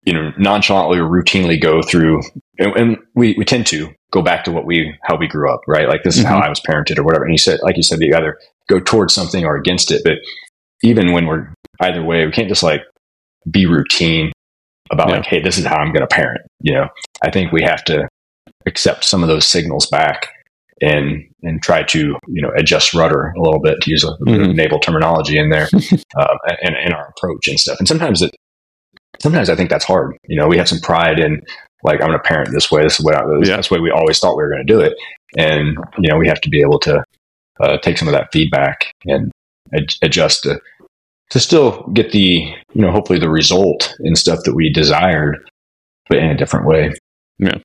you know nonchalantly or routinely go through and, and, we, we tend to go back to what we how we grew up right like this is mm-hmm. how i was parented or whatever and you said like you said you either go towards something or against it but even when we're either way we can't just like be routine about yeah. like hey this is how i'm going to parent you know i think we have to accept some of those signals back and and try to you know adjust rudder a little bit to use a mm-hmm. naval terminology in there um, and in our approach and stuff and sometimes it sometimes I think that's hard. You know, we have some pride in like I'm going to parent this way. This is what I, this, yeah. this way we always thought we were going to do it, and you know we have to be able to uh, take some of that feedback and ad- adjust to to still get the you know hopefully the result and stuff that we desired, but in a different way. Yeah.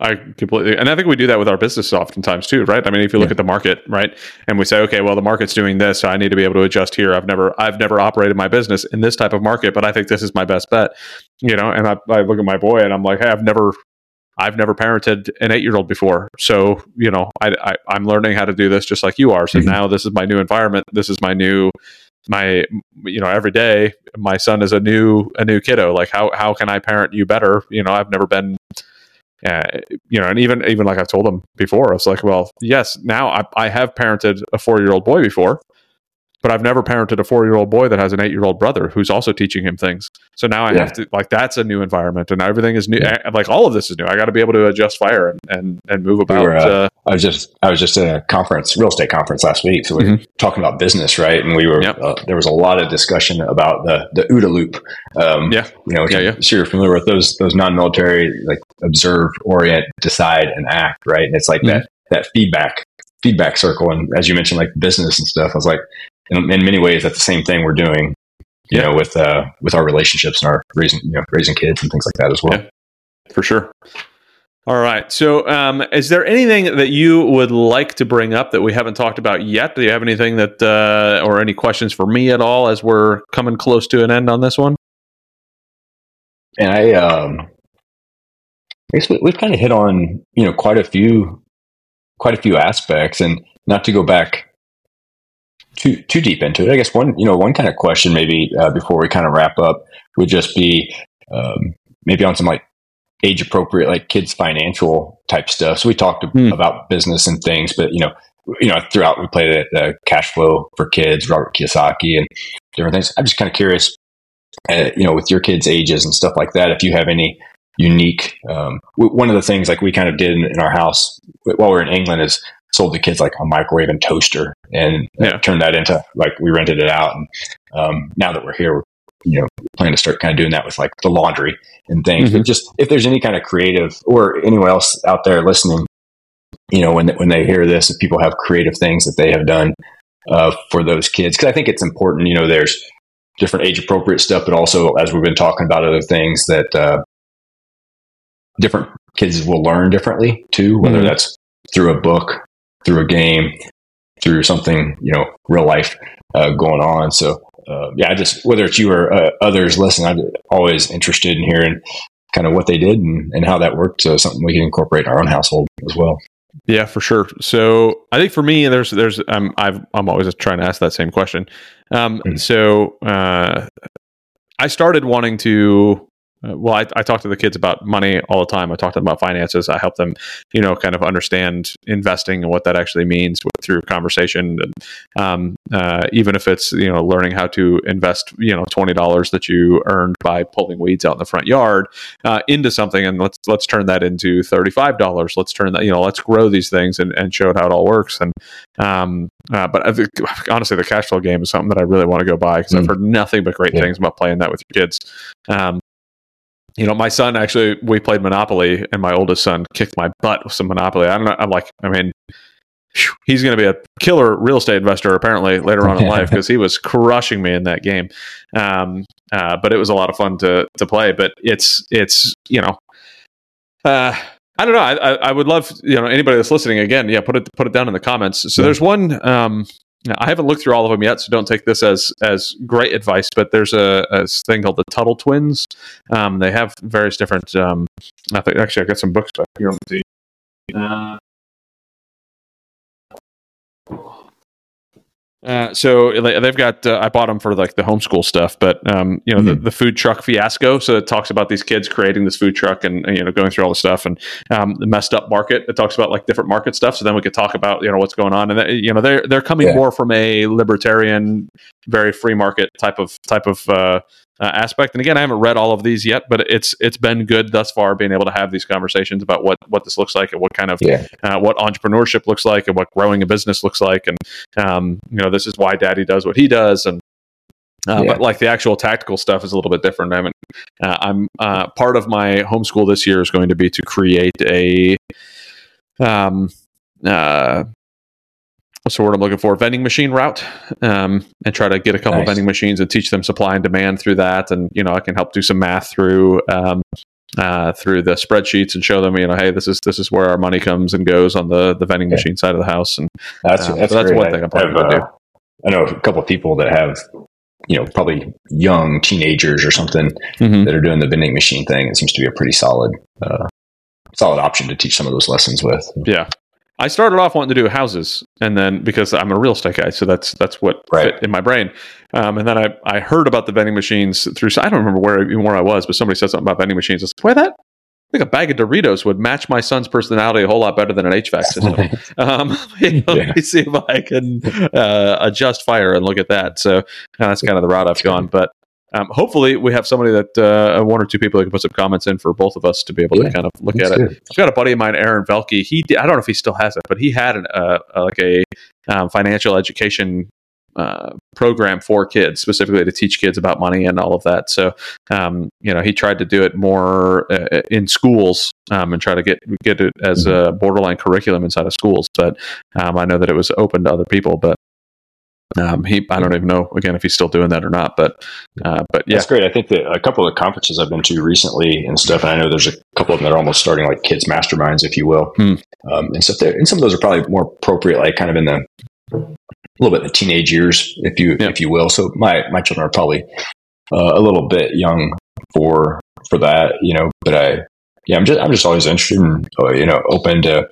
I completely, and I think we do that with our business oftentimes too, right? I mean, if you look yeah. at the market, right, and we say, okay, well, the market's doing this, so I need to be able to adjust here. I've never, I've never operated my business in this type of market, but I think this is my best bet, you know. And I, I look at my boy, and I'm like, hey, I've never, I've never parented an eight year old before, so you know, I, I, am learning how to do this just like you are. So mm-hmm. now this is my new environment. This is my new, my, you know, every day my son is a new, a new kiddo. Like how, how can I parent you better? You know, I've never been uh, you know, and even even like I've told them before, I was like, well, yes, now I, I have parented a four year old boy before, but I've never parented a four year old boy that has an eight year old brother who's also teaching him things. So now I yeah. have to like that's a new environment and everything is new. Yeah. Like all of this is new. I got to be able to adjust fire and and, and move about. We were, uh, uh, I was just I was just at a conference, real estate conference last week. So we mm-hmm. were talking about business, right? And we were yep. uh, there was a lot of discussion about the the OODA loop. Um, yeah, you know, yeah, yeah. Sure, you're familiar with those those non military like observe, orient, decide, and act, right? And it's like mm-hmm. that that feedback feedback circle. And as you mentioned, like business and stuff, I was like, in, in many ways, that's the same thing we're doing, you know, with uh, with our relationships and our raising, you know, raising kids and things like that as well. Yeah, for sure. All right. So, um, is there anything that you would like to bring up that we haven't talked about yet? Do you have anything that, uh, or any questions for me at all as we're coming close to an end on this one? And I, um, I guess we, we've kind of hit on, you know, quite a few, quite a few aspects, and not to go back too too deep into it. I guess one you know one kind of question maybe uh, before we kind of wrap up would just be um, maybe on some like age appropriate like kids financial type stuff. So we talked mm. about business and things, but you know you know throughout we played the cash flow for kids, Robert Kiyosaki, and different things. I'm just kind of curious, uh, you know, with your kids' ages and stuff like that, if you have any unique. Um, one of the things like we kind of did in, in our house while we are in England is sold the kids like a microwave and toaster and yeah. turned that into like we rented it out. And um, now that we're here, we're you know planning to start kind of doing that with like the laundry and things. Mm-hmm. But just if there's any kind of creative or anyone else out there listening, you know, when they, when they hear this, if people have creative things that they have done uh, for those kids, because I think it's important. You know, there's different age appropriate stuff, but also as we've been talking about other things that uh, different kids will learn differently too, whether mm-hmm. that's through a book through a game, through something, you know, real life uh, going on. So, uh, yeah, I just, whether it's you or uh, others listening, I'm always interested in hearing kind of what they did and, and how that worked. So something we can incorporate in our own household as well. Yeah, for sure. So I think for me, there's, there's, I'm, I've, I'm always trying to ask that same question. Um, mm-hmm. So, uh, I started wanting to uh, well, I, I, talk to the kids about money all the time. I talk to them about finances. I help them, you know, kind of understand investing and what that actually means through conversation. And um, uh, even if it's you know learning how to invest, you know, twenty dollars that you earned by pulling weeds out in the front yard uh, into something, and let's let's turn that into thirty five dollars. Let's turn that, you know, let's grow these things and, and show it how it all works. And um, uh, but I think, honestly, the cash flow game is something that I really want to go buy because mm. I've heard nothing but great yeah. things about playing that with your kids. Um, you know, my son actually, we played Monopoly, and my oldest son kicked my butt with some Monopoly. I don't know. I'm like, I mean, he's going to be a killer real estate investor apparently later on in life because he was crushing me in that game. Um, uh, but it was a lot of fun to to play. But it's it's you know, uh, I don't know. I, I would love you know anybody that's listening again. Yeah, put it put it down in the comments. So yeah. there's one. Um, I haven't looked through all of them yet, so don't take this as as great advice. But there's a, a thing called the Tuttle Twins. Um, they have various different. Um, I think actually I got some books back here. Uh, Uh, so they've got. Uh, I bought them for like the homeschool stuff, but um, you know mm-hmm. the, the, food truck fiasco. So it talks about these kids creating this food truck and, and you know going through all the stuff and um, the messed up market. It talks about like different market stuff. So then we could talk about you know what's going on, and you know they're they're coming yeah. more from a libertarian, very free market type of type of uh, uh, aspect. And again, I haven't read all of these yet, but it's it's been good thus far being able to have these conversations about what what this looks like and what kind of yeah. uh, what entrepreneurship looks like and what growing a business looks like. And um, you know, this is why Daddy does what he does. And uh, yeah. But like the actual tactical stuff is a little bit different. I haven't. Uh, I'm uh, part of my homeschool this year is going to be to create a um, uh, what's the word I'm looking for? Vending machine route, um, and try to get a couple nice. vending machines and teach them supply and demand through that. And you know, I can help do some math through um, uh, through the spreadsheets and show them, you know, hey, this is this is where our money comes and goes on the the vending Yeah. machine side of the house, and That's Um, that's, so that's one thing I'm probably gonna do. uh, I know a couple of people that have, you know, probably young teenagers or something Mhm. that are doing the vending machine thing. It seems to be a pretty solid, uh, solid option to teach some of those lessons with. yeah. I started off wanting to do houses, and then because I'm a real estate guy, so that's that's what Right. fit in my brain. Um, and then I, I heard about the vending machines through. I don't remember where even where I was, but somebody said something about vending machines. I was like, "Why that? I think a bag of Doritos would match my son's personality a whole lot better than an HVAC system." um, you know, Yeah. Let me see if I can uh, adjust fire and look at that. So uh, that's kind of the route I've gone. But um, hopefully, we have somebody that uh, one or two people that can put some comments in for both of us to be able Yeah, to kind of look at it. good. I've got a buddy of mine, Aaron Velke. He I don't know if he still has it, but he had an, uh, uh, like a um, financial education uh, program for kids, specifically to teach kids about money and all of that. So, um, you know, he tried to do it more uh, in schools um, and try to get get it as a borderline curriculum inside of schools. But um, I know that it was open to other people, but. Um, he, I don't even know again if he's still doing that or not, but, uh, but yeah, That's great. I think that a couple of the conferences I've been to recently and stuff, and I know there's a couple of them that are almost starting like kids masterminds, if you will, Hmm. um, and stuff there. And some of those are probably more appropriate, like kind of in the a little bit in the teenage years, if you Yeah. if you will. So my my children are probably uh, a little bit young for for that, you know. But I yeah, I'm just I'm just always interested and uh, you know open to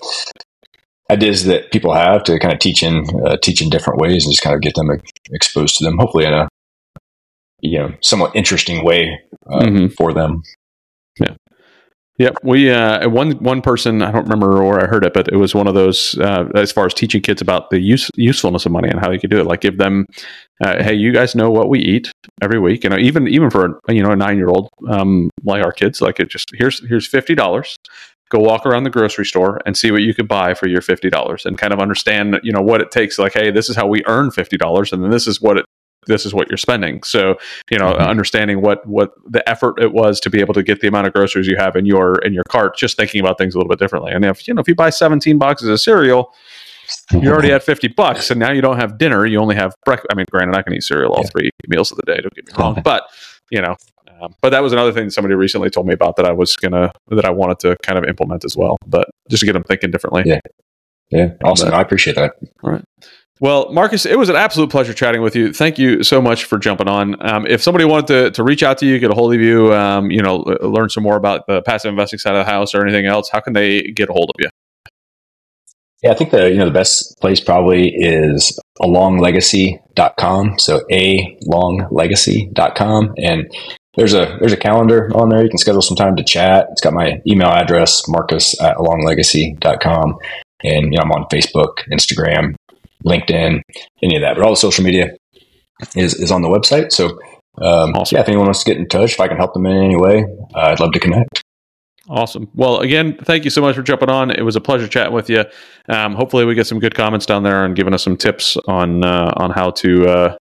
ideas that people have to kind of teach in uh, teach in different ways and just kind of get them exposed to them, hopefully in a you know somewhat interesting way uh, Mhm. for them. Yeah Yep, we uh, one one person I don't remember where I heard it, but it was one of those uh, as far as teaching kids about the use usefulness of money and how you could do it. Like give them, uh, hey, you guys know what we eat every week, you know, even even for you know a nine year old um, like our kids, like it just here's here's fifty dollars. Go walk around the grocery store and see what you could buy for your fifty dollars, and kind of understand you know what it takes. Like, hey, this is how we earn fifty dollars, and then this is what it this is what you're spending. So you know, Mhm. understanding what what the effort it was to be able to get the amount of groceries you have in your in your cart, just thinking about things a little bit differently. And if you know if you buy 17 boxes of cereal, you're already at 50 bucks, and now you don't have dinner. You only have breakfast. I mean, granted, I can eat cereal all Yeah. three meals of the day. Don't get me wrong, but you know. Um, but that was another thing that somebody recently told me about that I was gonna that I wanted to kind of implement as well. But just to get them thinking differently. Yeah. yeah, awesome. I appreciate that. All right. Well, Marcus, it was an absolute pleasure chatting with you. Thank you so much for jumping on. Um, if somebody wanted to, to reach out to you, get a hold of you, um, you know, l- learn some more about the passive investing side of the house or anything else, how can they get a hold of you? Yeah, I think the you know the best place probably is alonglegacy.com. So a longlegacy.com and there's a there's a calendar on there. You can schedule some time to chat. It's got my email address, Marcus at alonglegacy.com. And you know, I'm on Facebook, Instagram, LinkedIn, any of that. But all the social media is is on the website. So um, Awesome. yeah, if anyone wants to get in touch, if I can help them in any way, uh, I'd love to connect. Awesome. Well, again, thank you so much for jumping on. It was a pleasure chatting with you. Um, hopefully, we get some good comments down there and giving us some tips on uh, on how to uh,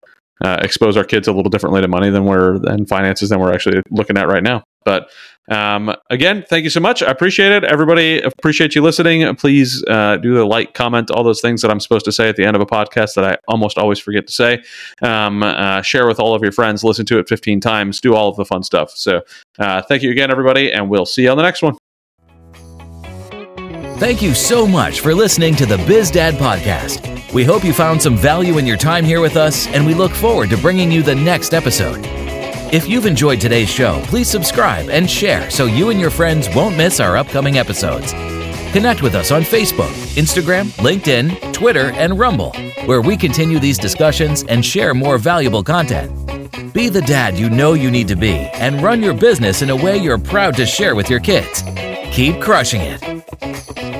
uh, expose our kids a little differently to money than we're and finances than we're actually looking at right now. But um, again, thank you so much. I appreciate it. Everybody, appreciate you listening. Please uh, do the like, comment, all those things that I'm supposed to say at the end of a podcast that I almost always forget to say. Um, uh, share with all of your friends. Listen to it 15 times. Do all of the fun stuff. So, uh, thank you again, everybody, and we'll see you on the next one. Thank you so much for listening to the Biz Dad Podcast. We hope you found some value in your time here with us, and we look forward to bringing you the next episode. If you've enjoyed today's show, please subscribe and share so you and your friends won't miss our upcoming episodes. Connect with us on Facebook, Instagram, LinkedIn, Twitter, and Rumble, where we continue these discussions and share more valuable content. Be the dad you know you need to be and run your business in a way you're proud to share with your kids. Keep crushing it.